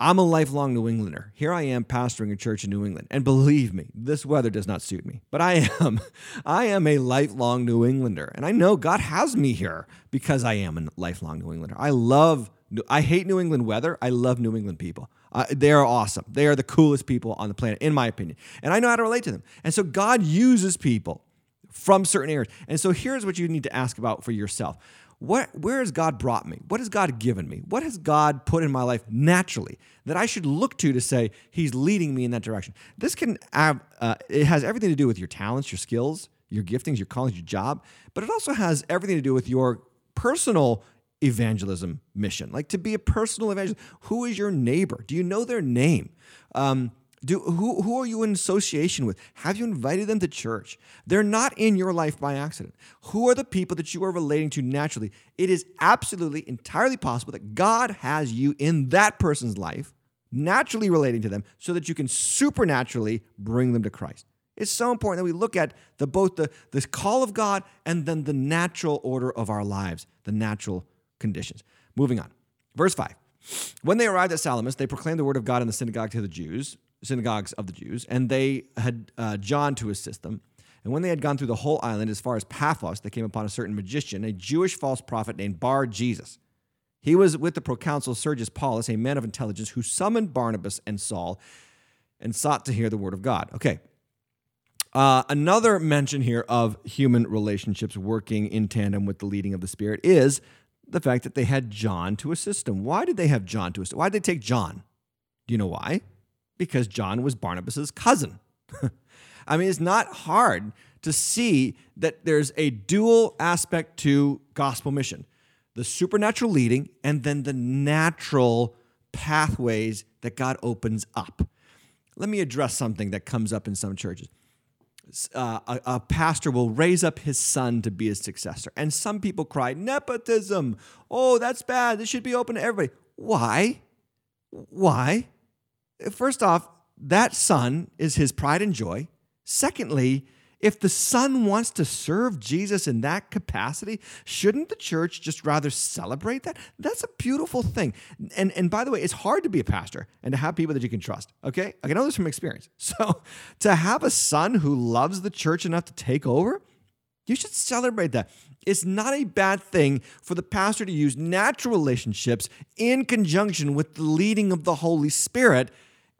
I'm a lifelong New Englander. Here I am pastoring a church in New England. And believe me, this weather does not suit me. But I am <laughs> I am a lifelong New Englander. And I know God has me here because I am a lifelong New Englander. I love I hate New England weather. I love New England people. Uh, they are awesome. They are the coolest people on the planet, in my opinion. And I know how to relate to them. And so God uses people from certain areas. And so here's what you need to ask about for yourself what, where has God brought me? What has God given me? What has God put in my life naturally that I should look to to say He's leading me in that direction? This can have, uh, it has everything to do with your talents, your skills, your giftings, your callings, your job, but it also has everything to do with your personal evangelism mission, like to be a personal evangelist. Who is your neighbor? Do you know their name? Um, do, who, who are you in association with? Have you invited them to church? They're not in your life by accident. Who are the people that you are relating to naturally? It is absolutely entirely possible that God has you in that person's life, naturally relating to them, so that you can supernaturally bring them to Christ. It's so important that we look at the both the, the call of God and then the natural order of our lives, the natural conditions. Moving on. Verse 5. When they arrived at Salamis, they proclaimed the word of God in the synagogue to the Jews synagogues of the Jews, and they had uh, John to assist them. And when they had gone through the whole island as far as Paphos, they came upon a certain magician, a Jewish false prophet named Bar Jesus. He was with the proconsul Sergius Paulus, a man of intelligence, who summoned Barnabas and Saul and sought to hear the word of God. Okay. Uh, another mention here of human relationships working in tandem with the leading of the Spirit is the fact that they had John to assist them. Why did they have John to assist? Why did they take John? Do you know why? Because John was Barnabas's cousin. <laughs> I mean, it's not hard to see that there's a dual aspect to gospel mission the supernatural leading and then the natural pathways that God opens up. Let me address something that comes up in some churches. Uh, a, a pastor will raise up his son to be his successor. And some people cry, nepotism. Oh, that's bad. This should be open to everybody. Why? Why? First off, that son is his pride and joy. Secondly, if the son wants to serve Jesus in that capacity, shouldn't the church just rather celebrate that? That's a beautiful thing. And and by the way, it's hard to be a pastor and to have people that you can trust. Okay? I know this from experience. <laughs> So to have a son who loves the church enough to take over, you should celebrate that. It's not a bad thing for the pastor to use natural relationships in conjunction with the leading of the Holy Spirit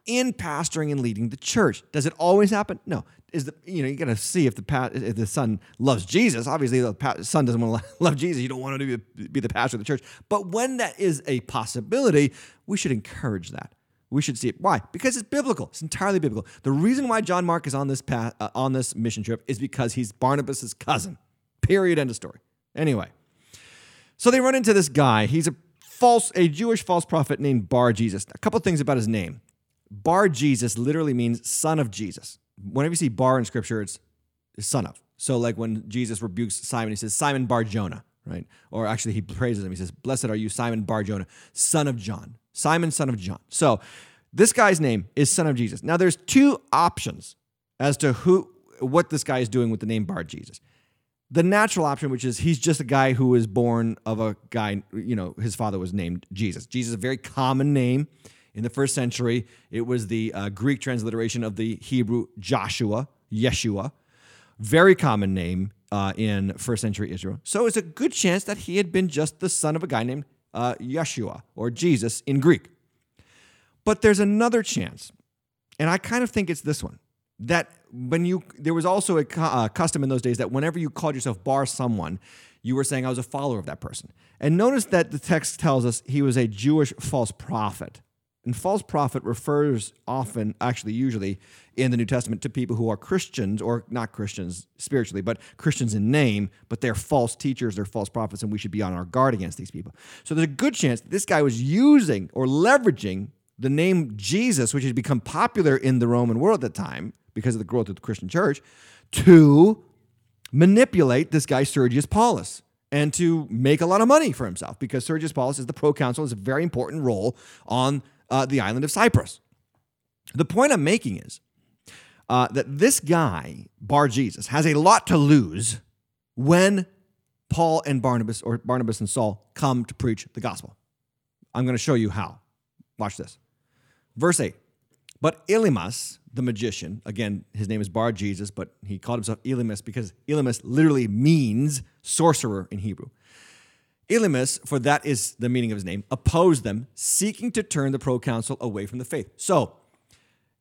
in pastoring and leading the church. Does it always happen? No. Is the you know you got to see if the pa- if the son loves Jesus. Obviously, the pa- son doesn't want to <laughs> love Jesus. You don't want him to be, be the pastor of the church. But when that is a possibility, we should encourage that. We should see it. Why? Because it's biblical. It's entirely biblical. The reason why John Mark is on this path, uh, on this mission trip is because he's Barnabas's cousin. Period. End of story. Anyway, so they run into this guy. He's a false, a Jewish false prophet named Bar Jesus. A couple things about his name. Bar Jesus literally means son of Jesus. Whenever you see bar in scripture, it's son of. So, like when Jesus rebukes Simon, he says, Simon Bar Jonah, right? Or actually, he praises him. He says, Blessed are you, Simon Bar Jonah, son of John. Simon, son of John. So, this guy's name is son of Jesus. Now, there's two options as to who, what this guy is doing with the name Bar Jesus. The natural option, which is he's just a guy who was born of a guy, you know, his father was named Jesus. Jesus is a very common name in the first century, it was the uh, Greek transliteration of the Hebrew Joshua, Yeshua. Very common name uh, in first century Israel. So it's a good chance that he had been just the son of a guy named uh, Yeshua or Jesus in Greek. But there's another chance, and I kind of think it's this one that when you there was also a uh, custom in those days that whenever you called yourself bar someone you were saying i was a follower of that person and notice that the text tells us he was a jewish false prophet and false prophet refers often, actually, usually in the New Testament to people who are Christians or not Christians spiritually, but Christians in name, but they're false teachers, they're false prophets, and we should be on our guard against these people. So there's a good chance that this guy was using or leveraging the name Jesus, which had become popular in the Roman world at the time because of the growth of the Christian church, to manipulate this guy, Sergius Paulus and to make a lot of money for himself because Sergius Paulus is the proconsul, is a very important role on uh, the island of Cyprus. The point I'm making is uh, that this guy, Bar Jesus, has a lot to lose when Paul and Barnabas, or Barnabas and Saul, come to preach the gospel. I'm going to show you how. Watch this. Verse 8. But Elymas, the magician, again, his name is Bar Jesus, but he called himself Elymas because Elymas literally means sorcerer in Hebrew. Elymas, for that is the meaning of his name, opposed them, seeking to turn the proconsul away from the faith. So,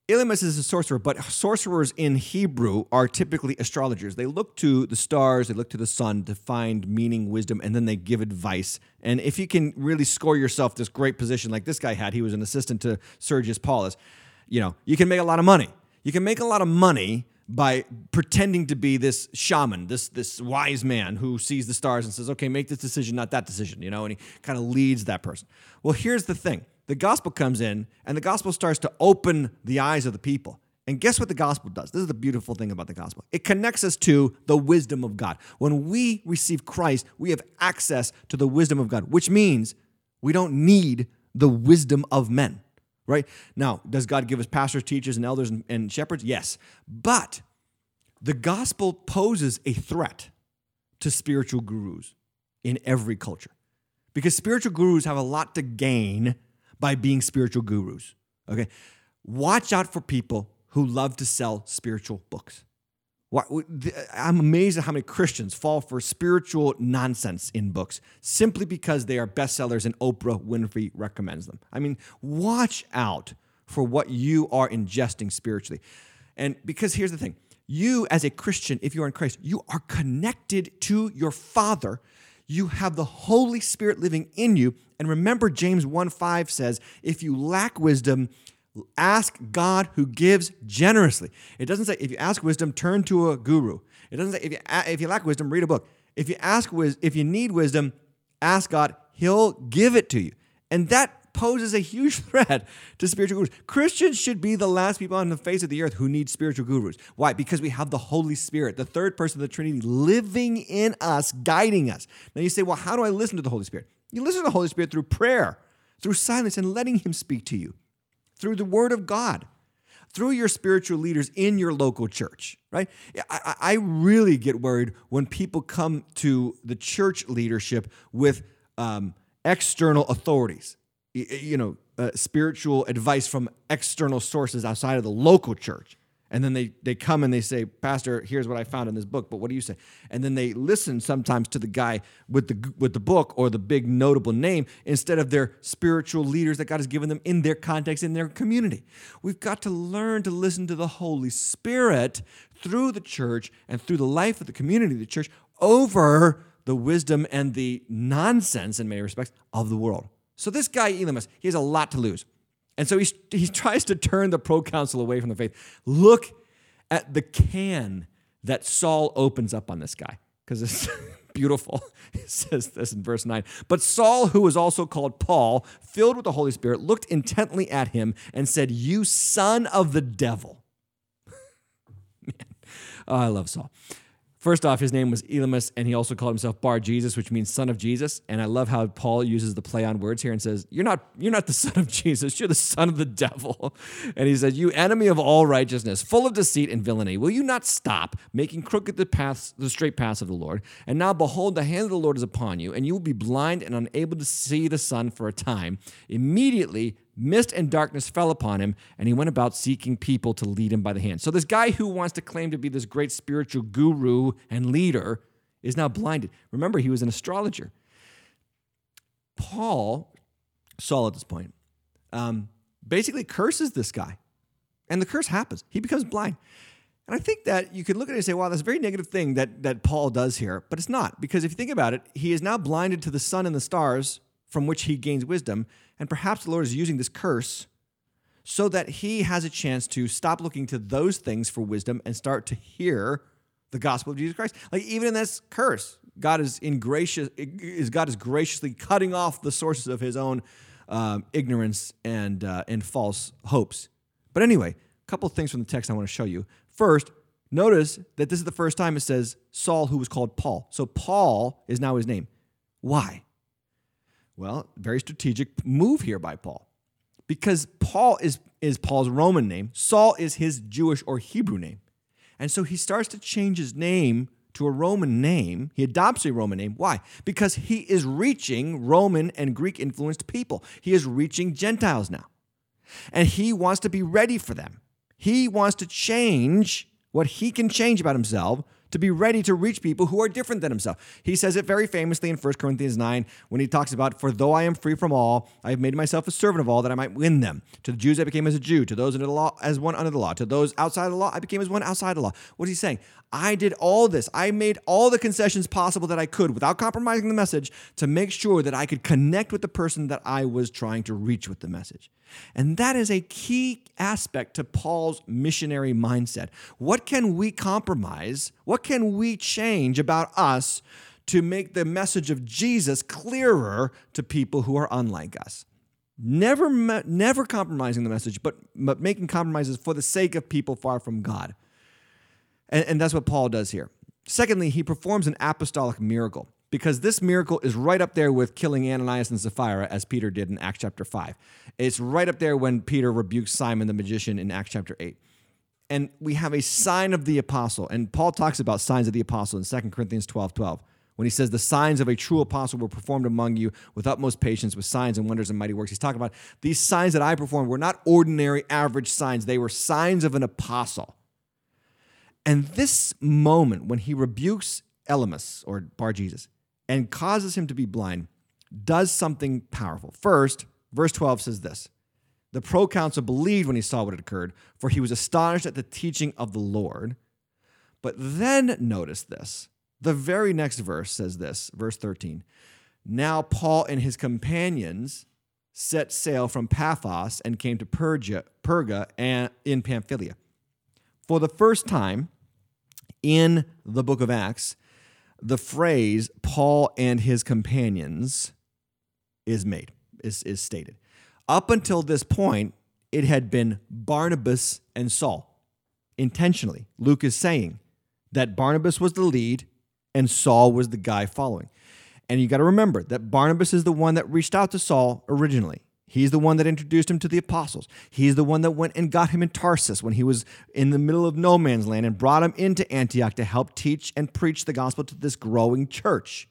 Elymas is a sorcerer, but sorcerers in Hebrew are typically astrologers. They look to the stars, they look to the sun to find meaning, wisdom, and then they give advice. And if you can really score yourself this great position like this guy had, he was an assistant to Sergius Paulus, you know, you can make a lot of money. You can make a lot of money by pretending to be this shaman, this this wise man who sees the stars and says, "Okay, make this decision, not that decision," you know, and he kind of leads that person. Well, here's the thing. The gospel comes in and the gospel starts to open the eyes of the people. And guess what the gospel does? This is the beautiful thing about the gospel. It connects us to the wisdom of God. When we receive Christ, we have access to the wisdom of God, which means we don't need the wisdom of men right? Now, does God give us pastors, teachers, and elders and, and shepherds? Yes. But the gospel poses a threat to spiritual gurus in every culture because spiritual gurus have a lot to gain by being spiritual gurus. Okay. Watch out for people who love to sell spiritual books. I'm amazed at how many Christians fall for spiritual nonsense in books simply because they are bestsellers and Oprah Winfrey recommends them. I mean, watch out for what you are ingesting spiritually. And because here's the thing you, as a Christian, if you are in Christ, you are connected to your Father. You have the Holy Spirit living in you. And remember, James 1 5 says, if you lack wisdom, ask God who gives generously. It doesn't say if you ask wisdom, turn to a guru. It doesn't say if you, if you lack wisdom, read a book. If you ask if you need wisdom, ask God, he'll give it to you. And that poses a huge <laughs> threat to spiritual gurus. Christians should be the last people on the face of the earth who need spiritual gurus. Why? Because we have the Holy Spirit, the third person of the Trinity, living in us, guiding us. Now you say, well, how do I listen to the Holy Spirit? You listen to the Holy Spirit through prayer, through silence, and letting Him speak to you, through the Word of God through your spiritual leaders in your local church, right? I, I, really get worried when people come to the church leadership with um, external authorities you know, uh, spiritual advice from external sources outside of the local church. And then they, they come and they say, Pastor, here's what I found in this book, but what do you say? And then they listen sometimes to the guy with the, with the book or the big notable name instead of their spiritual leaders that God has given them in their context, in their community. We've got to learn to listen to the Holy Spirit through the church and through the life of the community the church over the wisdom and the nonsense, in many respects, of the world. So this guy, Elymas, he has a lot to lose. And so he, he tries to turn the proconsul away from the faith. Look at the can that Saul opens up on this guy, because it's <laughs> beautiful. It says this in verse 9. But Saul, who was also called Paul, filled with the Holy Spirit, looked intently at him and said, You son of the devil. <laughs> Man, oh, I love Saul. First off, his name was Elymas, and he also called himself Bar Jesus, which means son of Jesus. And I love how Paul uses the play on words here and says, "You're not, you're not the <laughs> son of Jesus. You're the son of the devil." <laughs> And he says, "You enemy of all righteousness, full of deceit and villainy, will you not stop making crooked the paths, the straight paths of the Lord? And now behold, the hand of the Lord is upon you, and you will be blind and unable to see the sun for a time." Immediately mist and darkness fell upon him, and he went about seeking people to lead him by the hand. So, this guy who wants to claim to be this great spiritual guru and leader is now blinded. Remember, he was an astrologer. Paul, Saul at this point, um, basically curses this guy. And the curse happens. He becomes blind. And I think that you could look at it and say, wow, that's a very negative thing that, that Paul does here. But it's not, because if you think about it, he is now blinded to the sun and the stars from which he gains wisdom. And perhaps the Lord is using this curse so that he has a chance to stop looking to those things for wisdom and start to hear the gospel of Jesus Christ. Like even in this curse, God is in gracious is God is graciously cutting off the sources of his own um, ignorance and uh, and false hopes. But anyway, a couple things from the text I want to show you. First, notice that this is the first time it says Saul, who was called Paul. So Paul is now his name. Why? Well, very strategic move here by Paul. Because Paul is, is Paul's Roman name, Saul is his Jewish or Hebrew name. And so he starts to change his name to a Roman name. He adopts a Roman name. Why? Because he is reaching Roman and Greek influenced people. He is reaching Gentiles now. And he wants to be ready for them. He wants to change what he can change about himself to be ready to reach people who are different than himself. He says it very famously in 1 Corinthians 9 when he talks about, For though I am free from all, I have made myself a servant of all that I might win them. To the Jews I became as a Jew, to those under the law as one under the law, to those outside the law I became as one outside the law. What is he saying? I did all this. I made all the concessions possible that I could without compromising the message to make sure that I could connect with the person that I was trying to reach with the message. And that is a key aspect to Paul's missionary mindset. What can we compromise? What can we change about us to make the message of Jesus clearer to people who are unlike us? Never, never compromising the message, but, but making compromises for the sake of people far from God. And, and that's what Paul does here. Secondly, he performs an apostolic miracle because this miracle is right up there with killing Ananias and Sapphira, as Peter did in Acts chapter 5. It's right up there when Peter rebukes Simon the magician in Acts chapter 8. And we have a sign of the apostle. And Paul talks about signs of the apostle in 2 Corinthians 12 12, when he says, The signs of a true apostle were performed among you with utmost patience, with signs and wonders and mighty works. He's talking about these signs that I performed were not ordinary, average signs, they were signs of an apostle. And this moment when he rebukes Elymas or Bar Jesus and causes him to be blind does something powerful. First, verse 12 says this The proconsul believed when he saw what had occurred, for he was astonished at the teaching of the Lord. But then notice this. The very next verse says this, verse 13. Now Paul and his companions set sail from Paphos and came to Perga, Perga and in Pamphylia. For the first time in the book of Acts, the phrase Paul and his companions is made, is, is stated. Up until this point, it had been Barnabas and Saul. Intentionally, Luke is saying that Barnabas was the lead and Saul was the guy following. And you got to remember that Barnabas is the one that reached out to Saul originally. He's the one that introduced him to the apostles. He's the one that went and got him in Tarsus when he was in the middle of no man's land and brought him into Antioch to help teach and preach the gospel to this growing church.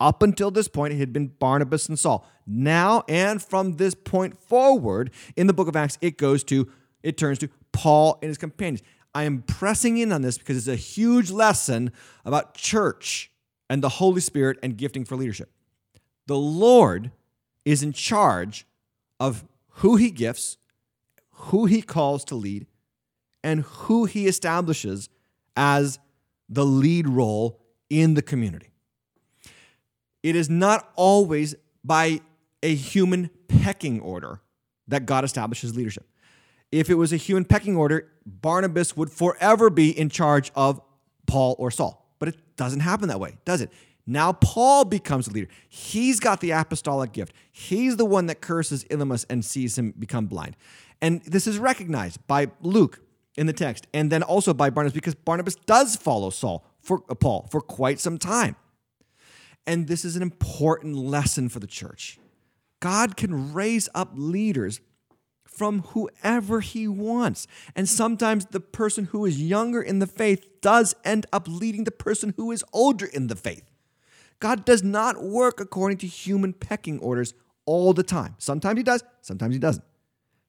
Up until this point, it had been Barnabas and Saul. Now and from this point forward in the book of Acts, it goes to, it turns to Paul and his companions. I am pressing in on this because it's a huge lesson about church and the Holy Spirit and gifting for leadership. The Lord is in charge of who he gifts, who he calls to lead, and who he establishes as the lead role in the community. It is not always by a human pecking order that God establishes leadership. If it was a human pecking order, Barnabas would forever be in charge of Paul or Saul. But it doesn't happen that way, does it? Now Paul becomes the leader. He's got the apostolic gift. He's the one that curses Elymas and sees him become blind. And this is recognized by Luke in the text and then also by Barnabas because Barnabas does follow Saul for uh, Paul for quite some time. And this is an important lesson for the church. God can raise up leaders from whoever he wants. And sometimes the person who is younger in the faith does end up leading the person who is older in the faith. God does not work according to human pecking orders all the time. Sometimes he does, sometimes he doesn't.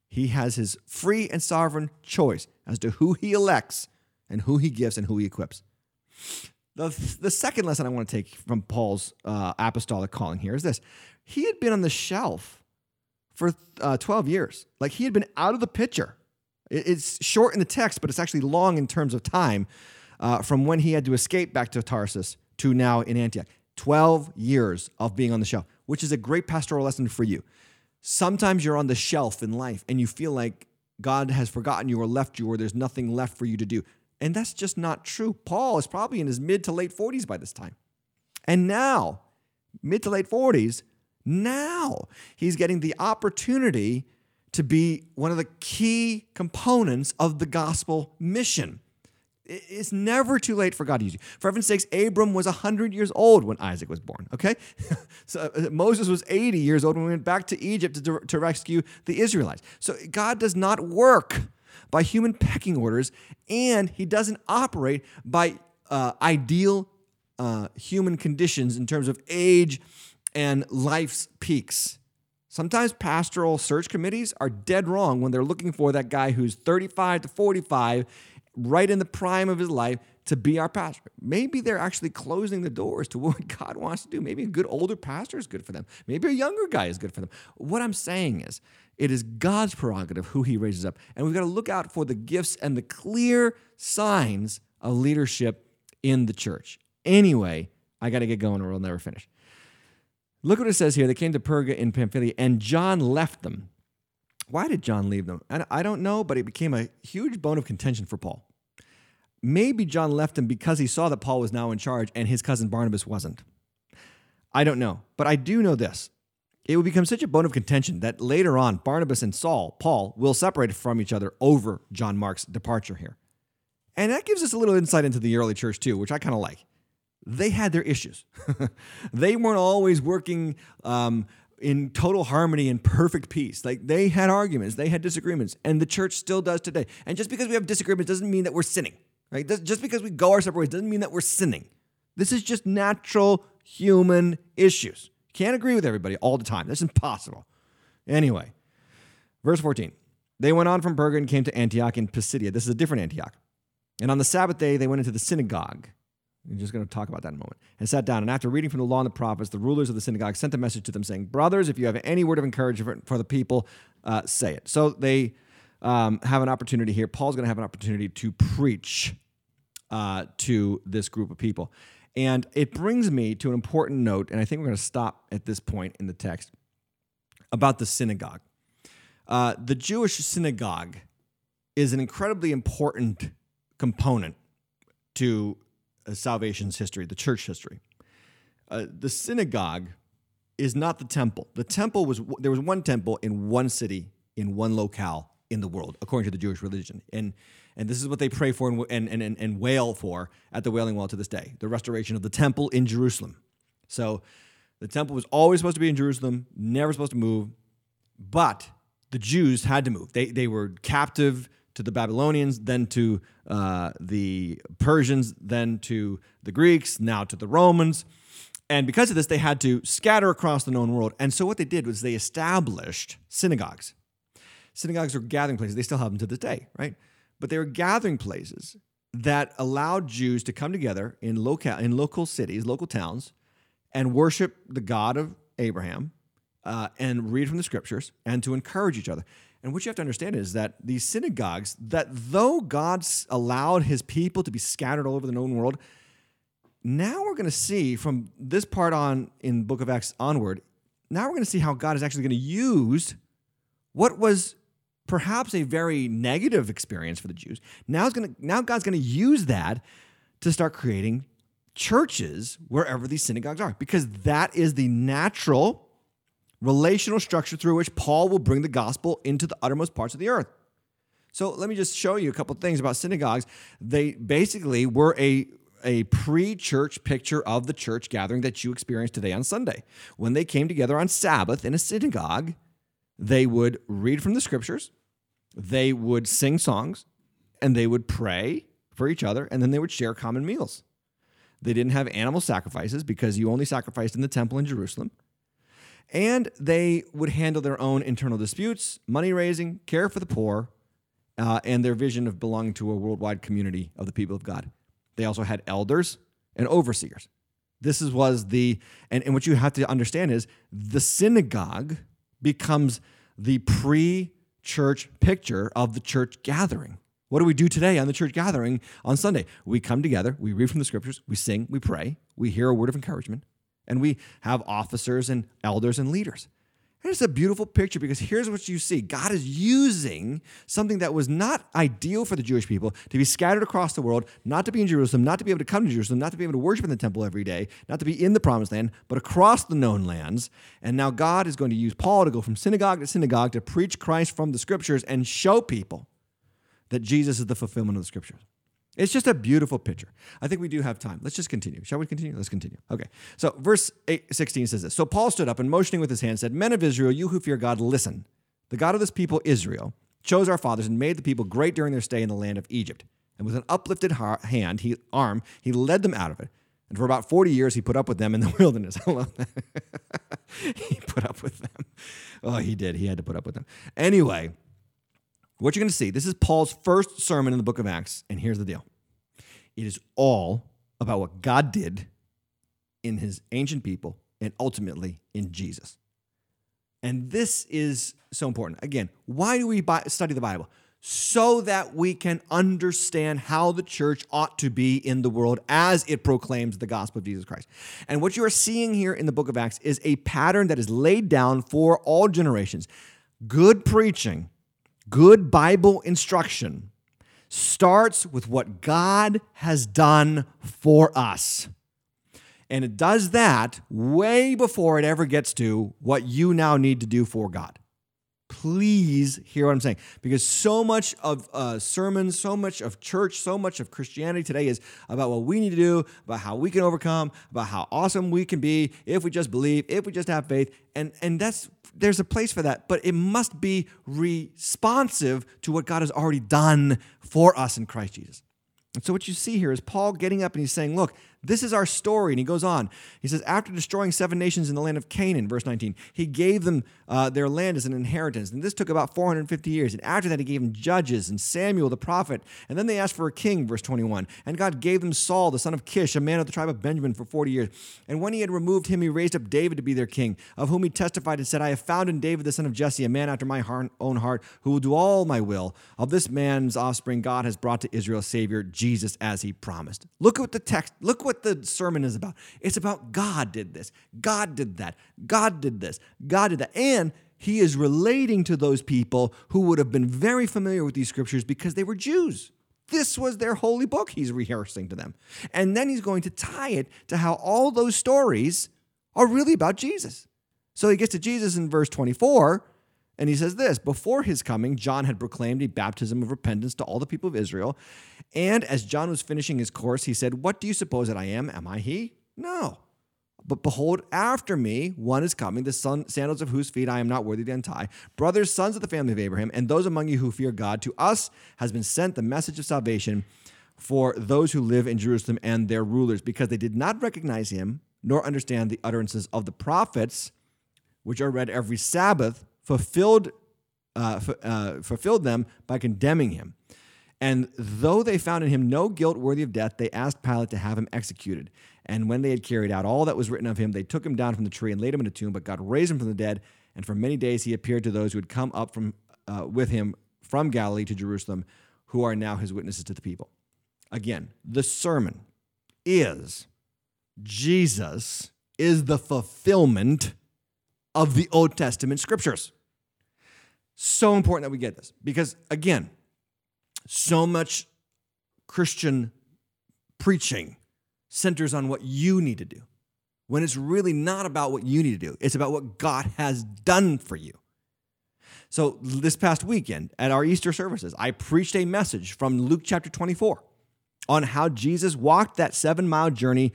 He has his free and sovereign choice as to who he elects and who he gives and who he equips. The, the second lesson I want to take from Paul's uh, apostolic calling here is this he had been on the shelf for uh, 12 years. Like he had been out of the picture. It's short in the text, but it's actually long in terms of time uh, from when he had to escape back to Tarsus to now in Antioch. 12 years of being on the shelf, which is a great pastoral lesson for you. Sometimes you're on the shelf in life and you feel like God has forgotten you or left you or there's nothing left for you to do. And that's just not true. Paul is probably in his mid to late 40s by this time. And now, mid to late 40s, now he's getting the opportunity to be one of the key components of the gospel mission. It's never too late for God to use you. For heaven's sakes, Abram was 100 years old when Isaac was born, okay? <laughs> so uh, Moses was 80 years old when we went back to Egypt to, to rescue the Israelites. So God does not work by human pecking orders, and he doesn't operate by uh, ideal uh, human conditions in terms of age and life's peaks. Sometimes pastoral search committees are dead wrong when they're looking for that guy who's 35 to 45 right in the prime of his life to be our pastor. Maybe they're actually closing the doors to what <laughs> God wants to do. Maybe a good older pastor is good for them. Maybe a younger guy is good for them. What I'm saying is, it is God's prerogative who he raises up. And we've got to look out for the gifts and the clear signs of leadership in the church. Anyway, I got to get going or we'll never finish. Look what it says here. They came to Perga in Pamphylia, and John left them why did John leave them? I don't know, but it became a huge bone of contention for Paul. Maybe John left him because he saw that Paul was now in charge and his cousin Barnabas wasn't. I don't know, but I do know this. It would become such a bone of contention that later on, Barnabas and Saul, Paul, will separate from each other over John Mark's departure here. And that gives us a little insight into the early church, too, which I kind of like. They had their issues. <laughs> they weren't always working um, in total harmony and perfect peace. Like they had arguments, they had disagreements, and the church still does today. And just because we have disagreements doesn't mean that we're sinning, right? Just because we go our separate ways doesn't mean that we're sinning. This is just natural human issues. Can't agree with everybody all the time. That's <laughs> impossible. Anyway, verse 14. They went on from Perga and came to Antioch in Pisidia. This is a different Antioch. And on the Sabbath day, they went into the synagogue. I'm just going to talk about that in a moment. And sat down. And after reading from the law and the prophets, the rulers of the synagogue sent a message to them saying, Brothers, if you have any word of encouragement for the people, uh, say it. So they um, have an opportunity here. Paul's going to have an opportunity to preach uh, to this group of people. And it brings me to an important note, and I think we're going to stop at this point in the text about the synagogue. Uh, the Jewish synagogue is an incredibly important component to uh, salvation's history, the church history. Uh, the synagogue is not the temple. The temple was there was one temple in one city in one locale in the world, according to the Jewish religion, and and this is what they pray for and and and, and wail for at the Wailing Wall to this day: the restoration of the temple in Jerusalem. So, the temple was always supposed to be in Jerusalem, never supposed to move, but the Jews had to move. They they were captive to the Babylonians, then to uh, the Persians, then to the Greeks, now to the Romans. And because of this, they had to scatter across the known world. And so what they did was they established synagogues. Synagogues are gathering places. They still have them to this day, right? But they were gathering places that allowed Jews to come together in local in local cities, local towns, and worship the God of Abraham, uh, and read from the scriptures, and to encourage each other. And what you have to understand is that these synagogues, that though God allowed his people to be scattered all over the known world, now we're going to see from this part on in Book of Acts onward, now we're going to see how God is actually going to use what was perhaps a very negative experience for the Jews. Now, to, now God's going to use that to start creating churches wherever these synagogues are, because that is the natural relational structure through which Paul will bring the gospel into the uttermost parts of the earth. So let me just show you a couple things about synagogues. They basically were a a pre-church picture of the church gathering that you experience today on Sunday. When they came together on Sabbath in a synagogue, they would read from the scriptures, they would sing songs, and they would pray for each other, and then they would share common meals. They didn't have animal sacrifices because you only sacrificed in the temple in Jerusalem. And they would handle their own internal disputes, money raising, care for the poor, uh, and their vision of belonging to a worldwide community of the people of God. They also had elders and overseers. This is, was the, and, and what you have to understand is the synagogue becomes the pre church picture of the church gathering. What do we do today on the church gathering on Sunday? We come together, we read from the scriptures, we sing, we pray, we hear a word of encouragement, and we have officers and elders and leaders. And it's a beautiful picture because here's what you see God is using something that was not ideal for the Jewish people to be scattered across the world, not to be in Jerusalem, not to be able to come to Jerusalem, not to be able to worship in the temple every day, not to be in the promised land, but across the known lands. And now God is going to use Paul to go from synagogue to synagogue to preach Christ from the scriptures and show people that Jesus is the fulfillment of the scriptures. It's just a beautiful picture. I think we do have time. Let's just continue. Shall we continue? Let's continue. Okay. So, verse 8, 16 says this So Paul stood up and motioning with his hand said, Men of Israel, you who fear God, listen. The God of this people, Israel, chose our fathers and made the people great during their stay in the land of Egypt. And with an uplifted hand, he arm, he led them out of it. And for about 40 years, he put up with them in the <laughs> wilderness. I love that. <laughs> he put up with them. Oh, he did. He had to put up with them. Anyway, what you're going to see, this is Paul's first sermon in the book of Acts, and here's the deal it is all about what God did in his ancient people and ultimately in Jesus. And this is so important. Again, why do we study the Bible? So that we can understand how the church ought to be in the world as it proclaims the gospel of Jesus Christ. And what you are seeing here in the book of Acts is a pattern that is laid down for all generations. Good preaching Good Bible instruction starts with what God has done for us. And it does that way before it ever gets to what you now need to do for God. Please hear what I'm saying. Because so much of uh, sermons, so much of church, so much of Christianity today is about what we need to do, about how we can overcome, about how awesome we can be if we just believe, if we just have faith. And, and that's there's a place for that, but it must be responsive to what God has already done for us in Christ Jesus. And so what you see here is Paul getting up and he's saying, look, This is our story. And he goes on. He says, After destroying seven nations in the land of Canaan, verse 19, he gave them uh, their land as an inheritance. And this took about 450 years. And after that, he gave them judges and Samuel the prophet. And then they asked for a king, verse 21. And God gave them Saul, the son of Kish, a man of the tribe of Benjamin, for 40 years. And when he had removed him, he raised up David to be their king, of whom he testified and said, I have found in David the son of Jesse a man after my own heart, who will do all my will. Of this man's offspring, God has brought to Israel a Savior, Jesus, as he promised. Look at what the text, look what the sermon is about. It's about God did this, God did that, God did this, God did that. And he is relating to those people who would have been very familiar with these scriptures because they were Jews. This was their holy book he's rehearsing to them. And then he's going to tie it to how all those stories are really about Jesus. So he gets to Jesus in verse 24, and he says this Before his coming, John had proclaimed a baptism of repentance to all the people of Israel. And as John was finishing his course, he said, What do you suppose that I am? Am I he? No. But behold, after me, one is coming, the son, sandals of whose feet I am not worthy to untie. Brothers, sons of the family of Abraham, and those among you who fear God, to us has been sent the message of salvation for those who live in Jerusalem and their rulers, because they did not recognize him nor understand the utterances of the prophets, which are read every Sabbath, fulfilled, uh, f- uh, fulfilled them by condemning him. And though they found in him no guilt worthy of death, they asked Pilate to have him executed. And when they had carried out all that was written of him, they took him down from the tree and laid him in a tomb. But God raised him from the dead, and for many days he appeared to those who had come up from uh, with him from Galilee to Jerusalem, who are now his witnesses to the people. Again, the sermon is Jesus is the fulfillment of the Old Testament scriptures. So important that we get this because, again, so much Christian preaching centers on what you need to do when it's really not about what you need to do. It's about what God has done for you. So, this past weekend at our Easter services, I preached a message from Luke chapter 24 on how Jesus walked that seven mile journey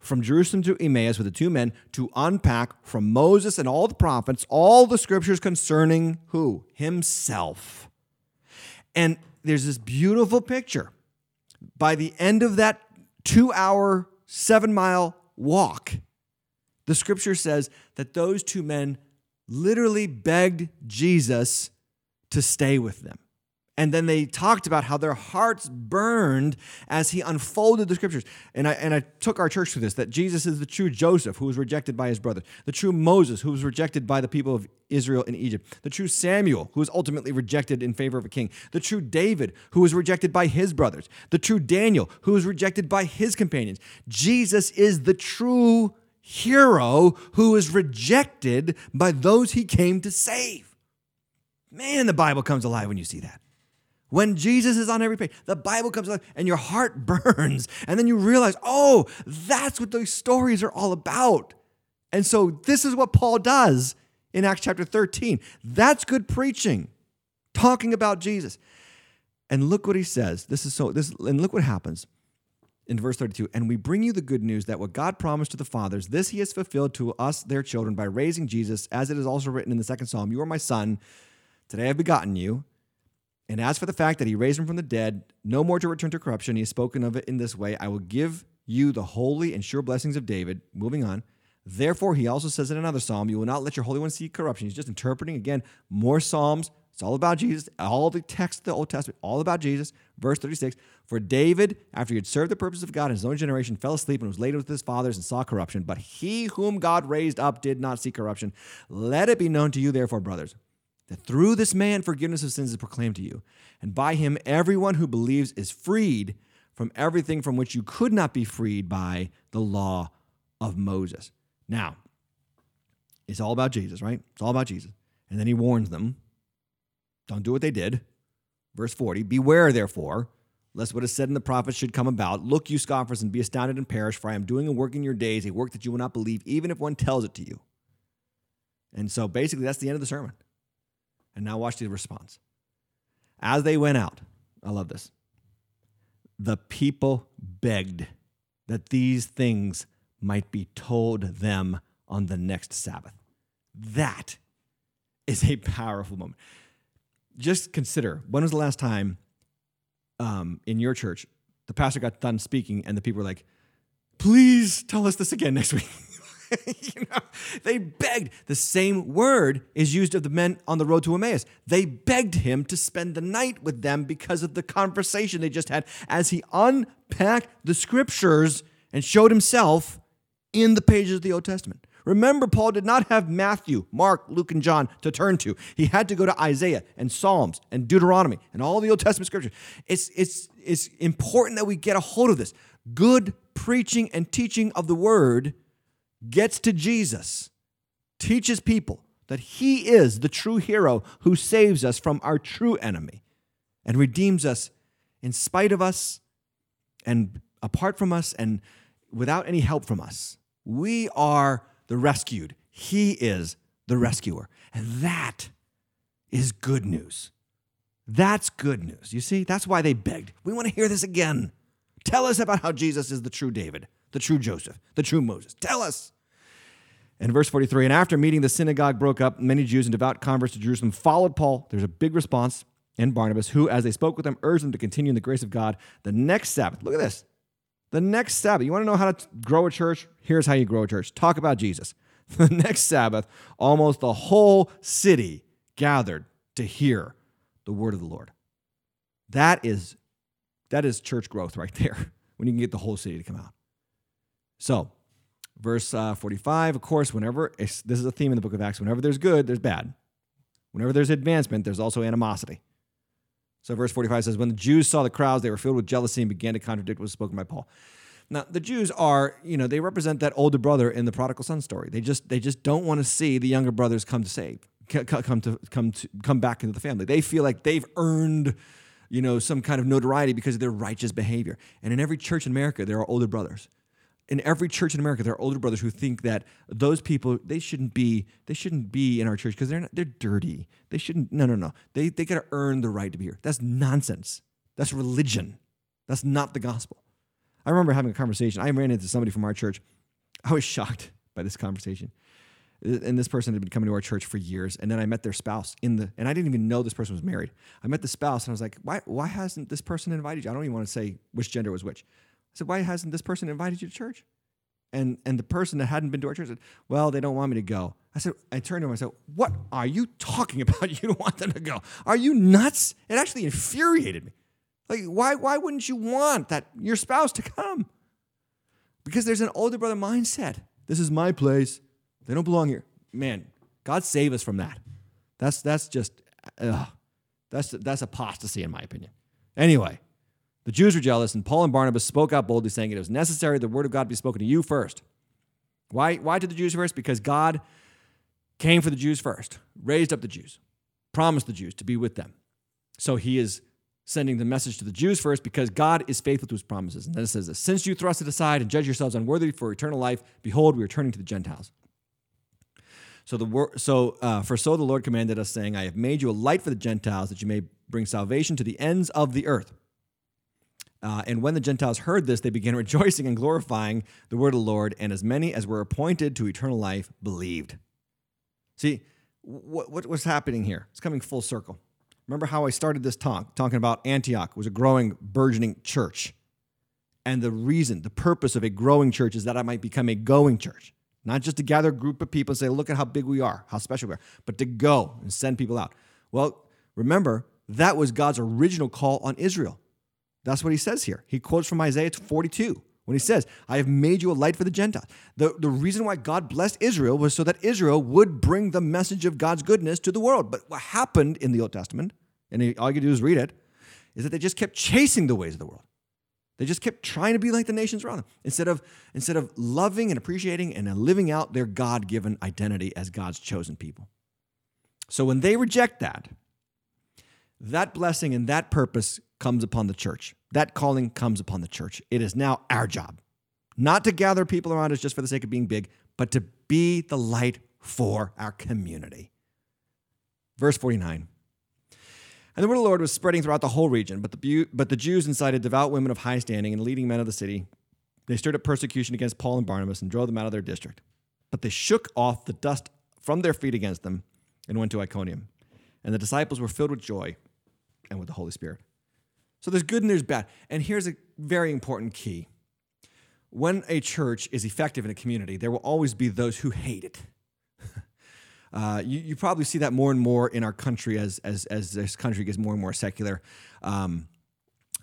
from Jerusalem to Emmaus with the two men to unpack from Moses and all the prophets all the scriptures concerning who? Himself. And there's this beautiful picture. By the end of that two hour, seven mile walk, the scripture says that those two men literally begged Jesus to stay with them. And then they talked about how their hearts burned as he unfolded the scriptures. And I, and I took our church through this that Jesus is the true Joseph who was rejected by his brother, the true Moses who was rejected by the people of Israel in Egypt, the true Samuel who was ultimately rejected in favor of a king, the true David who was rejected by his brothers, the true Daniel who was rejected by his companions. Jesus is the true hero who is rejected by those he came to save. Man, the Bible comes alive when you see that. When Jesus is on every page, the Bible comes alive and your heart <laughs> burns. And then you realize, oh, that's what those stories are all about. And so this is what Paul does in Acts chapter 13. That's good preaching, talking about Jesus. And look what he says. This is so this and look what happens in verse 32 and we bring you the good news that what god promised to the fathers this he has fulfilled to us their children by raising jesus as it is also written in the second psalm you are my son today i've begotten you and as for the fact that he raised him from the dead no more to return to corruption he has spoken of it in this way i will give you the holy and sure blessings of david moving on therefore he also says in another psalm you will not let your holy one see corruption he's just interpreting again more psalms it's all about Jesus. All the text of the Old Testament, all about Jesus. Verse 36 For David, after he had served the purpose of God in his own generation, fell asleep and was laid with his fathers and saw corruption. But he whom God raised up did not see corruption. Let it be known to you, therefore, brothers, that through this man forgiveness of sins is proclaimed to you. And by him, everyone who believes is freed from everything from which you could not be freed by the law of Moses. Now, it's all about Jesus, right? It's all about Jesus. And then he warns them don't do what they did. Verse 40 Beware, therefore, lest what is said in the prophets should come about. Look, you scoffers, and be astounded and perish, for I am doing a work in your days, a work that you will not believe, even if one tells it to you. And so basically, that's the end of the sermon. And now watch the response. As they went out, I love this. The people begged that these things might be told them on the next Sabbath. That is a powerful moment just consider when was the last time um, in your church the pastor got done speaking and the people were like, please tell us this again next week. <laughs> <laughs> you know, they begged. The same word is used of the men on the road to Emmaus. They begged him to spend the night with them because of the conversation they just had as he unpacked the scriptures and showed himself in the pages of the Old Testament. Remember, Paul did not have Matthew, Mark, Luke, and John to turn to. He had to go to Isaiah and Psalms and Deuteronomy and all the Old Testament scriptures. It's, it's, it's important that we get a hold of this. Good preaching and teaching of the word gets to Jesus, teaches people that he is the true hero who saves us from our true enemy and redeems us in spite of us and apart from us and without any help from us. We are the rescued. He is the rescuer. And that is good news. That's good news. You see, that's why they begged. We want to hear this again. Tell us about how Jesus is the true David, the true Joseph, the true Moses. Tell us. In verse 43, and after meeting, the synagogue broke up. Many Jews and devout converts to Judaism followed Paul. There's a big response and Barnabas, who, as they spoke with them, urged them to continue in the grace of God. The next Sabbath, look at this. The next Sabbath, you want to know how to grow a church? Here's how you grow a church talk about Jesus. <laughs> The next Sabbath, almost the whole city gathered to hear the word of the Lord. That is, that is church growth right <laughs> there, when you can get the whole city to come out. So, verse uh, 45, of course, whenever, this is a theme in the book of Acts, whenever there's good, there's bad. Whenever there's advancement, there's also animosity. So, verse 45 says, When the Jews saw the crowds, they were filled with jealousy and began to contradict what was spoken by Paul. Now, the Jews are, you know, they represent that older brother in the prodigal son story. They just, they just don't want to see the younger brothers come to save, come to, come to, come back into the family. They feel like they've earned, you know, some kind of notoriety because of their righteous behavior. And in every church in America, there are older brothers in every church in America, there are older brothers who think that those people they shouldn't be they shouldn't be in our church because they're not, they're dirty. They shouldn't. No, no, no. They they got to earn the right to be here. That's nonsense. That's religion. That's not the gospel. I remember having a conversation. I ran into somebody from our church. I was shocked by this conversation. And this person had been coming to our church for years. And then I met their spouse in the, and I didn't even know this person was married. I met the spouse and I was like, why, why hasn't this person invited you? I don't even want to say which gender was which. I said, why hasn't this person invited you to church? And and the person that hadn't been to our church said, well, they don't want me to go. I said, I turned to him. I said, what are you talking about? <laughs> You don't want them to go? Are you nuts? It actually infuriated me. Like, why why wouldn't you want that your spouse to come? Because there's an older brother mindset. This is my place. They don't belong here. Man, God save us from that. That's that's just ugh. that's that's apostasy in my opinion. Anyway, the Jews were jealous, and Paul and Barnabas spoke out boldly, saying, It was necessary the word of God be spoken to you first. Why, why to the Jews first? Because God came for the Jews first, raised up the Jews, promised the Jews to be with them. So he is sending the message to the Jews first because God is faithful to his promises. And then it says this Since you thrust it aside and judge yourselves unworthy for eternal life, behold, we are turning to the Gentiles. So, the so uh, for so the Lord commanded us, saying, I have made you a light for the Gentiles, that you may bring salvation to the ends of the earth. Uh, and when the Gentiles heard this, they began <laughs> rejoicing and glorifying the word of the Lord, and as many as were appointed to eternal life believed. See, what, what, what's happening here? It's coming full circle. Remember how I started this talk, talking about Antioch was a growing, burgeoning church. And the reason, the purpose of a growing church is that I might become a going church. Not just to gather a group of people and say, look at how big we are, how special we are, but to go and send people out. Well, remember, that was God's original call on Israel. That's what he says here. He quotes from Isaiah 42 when he says, I have made you a light for the Gentiles. The, the reason why God blessed Israel was so that Israel would bring the message of God's goodness to the world. But what happened in the Old Testament, and all you do is read it, is that they just kept chasing the ways of the world. They just kept trying to be like the nations around them instead of, instead of loving and appreciating and living out their God given identity as God's chosen people. So when they reject that, that blessing and that purpose comes upon the church. That calling comes upon the church. It is now our job, not to gather people around us just for the sake of being big, but to be the light for our community. Verse 49. And the word of the Lord was spreading throughout the whole region, but the, but the Jews incited devout women of high standing and leading men of the city. They stirred up persecution against Paul and Barnabas and drove them out of their district. But they shook off the dust from their feet against them and went to Iconium. And the disciples were filled with joy and with the Holy Spirit. So there's good and there's bad. And here's a very important key. when a church is effective in a community, there will always be those who hate it. <laughs> Uh, you, you probably see that more and more in our country as as as this country gets more and more secular. Um,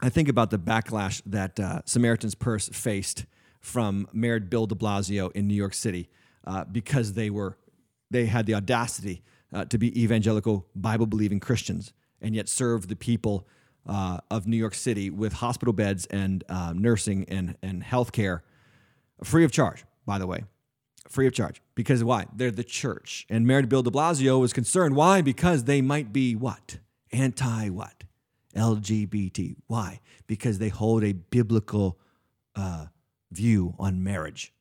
I think about the backlash that uh, Samaritan's Purse faced from Mayor Bill De Blasio in New York City uh, because they were they had the audacity uh, to be evangelical Bible believing Christians and yet serve the people uh, of New York City with hospital beds and uh, nursing and and healthcare free of charge. By the way, free of charge. Because why? They're the church. And Mayor Bill de Blasio was concerned. Why? Because they might be what? Anti what? LGBT. Why? Because they hold a biblical uh, view on marriage.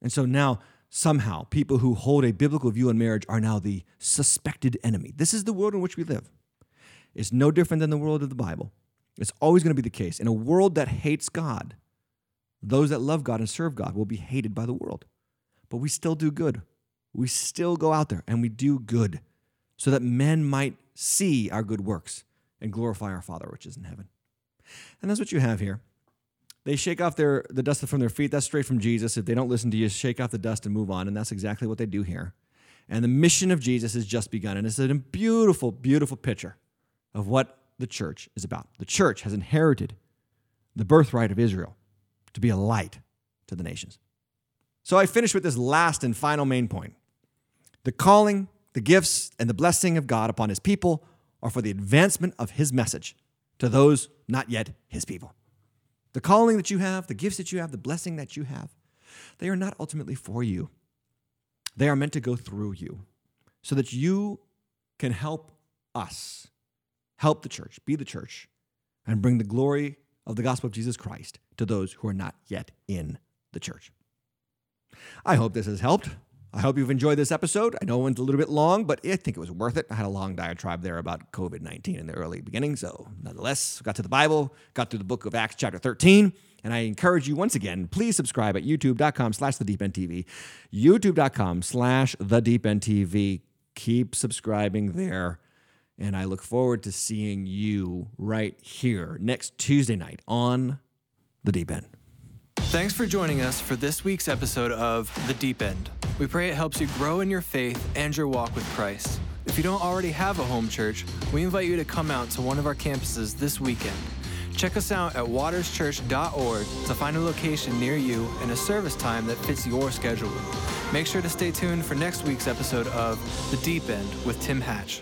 And so now, somehow, people who hold a biblical view on marriage are now the suspected enemy. This is the world in which we live. It's no different than the world of the Bible. It's always going to be the case. In a world that hates God, those that love God and serve God will be hated by the world but we still do good. We still go out there and we do good so that men might see our good works and glorify our Father which is in heaven. And that's what you have here. They shake off their the dust from their feet. That's straight from Jesus. If they don't listen to you, shake off the dust and move on. And that's exactly what they do here. And the mission of Jesus has just begun. And it's a beautiful, beautiful picture of what the church is about. The church has inherited the birthright of Israel to be a light to the nations. So I finish with this last and final main point. The calling, the gifts, and the blessing of God upon his people are for the advancement of his message to those not yet his people. The calling that you have, the gifts that you have, the blessing that you have, they are not ultimately for you. They are meant to go through you so that you can help us, help the church, be the church, and bring the glory of the gospel of Jesus Christ to those who are not yet in the church. I hope this has helped. I hope you've enjoyed this episode. I know it went a little bit long, but I think it was worth it. I had a long diatribe there about COVID 19 in the early beginning. So, nonetheless, got to the Bible, got through the book of Acts, chapter 13. And I encourage you once again, please subscribe at youtube.com slash the deep end TV. YouTube.com slash the deep end TV. Keep subscribing there. And I look forward to seeing you right here next Tuesday night on the deep end. Thanks for joining us for this week's episode of The Deep End. We pray it helps you grow in your faith and your walk with Christ. If you don't already have a home church, we invite you to come out to one of our campuses this weekend. Check us out at waterschurch.org to find a location near you and a service time that fits your schedule. Make sure to stay tuned for next week's episode of The Deep End with Tim Hatch.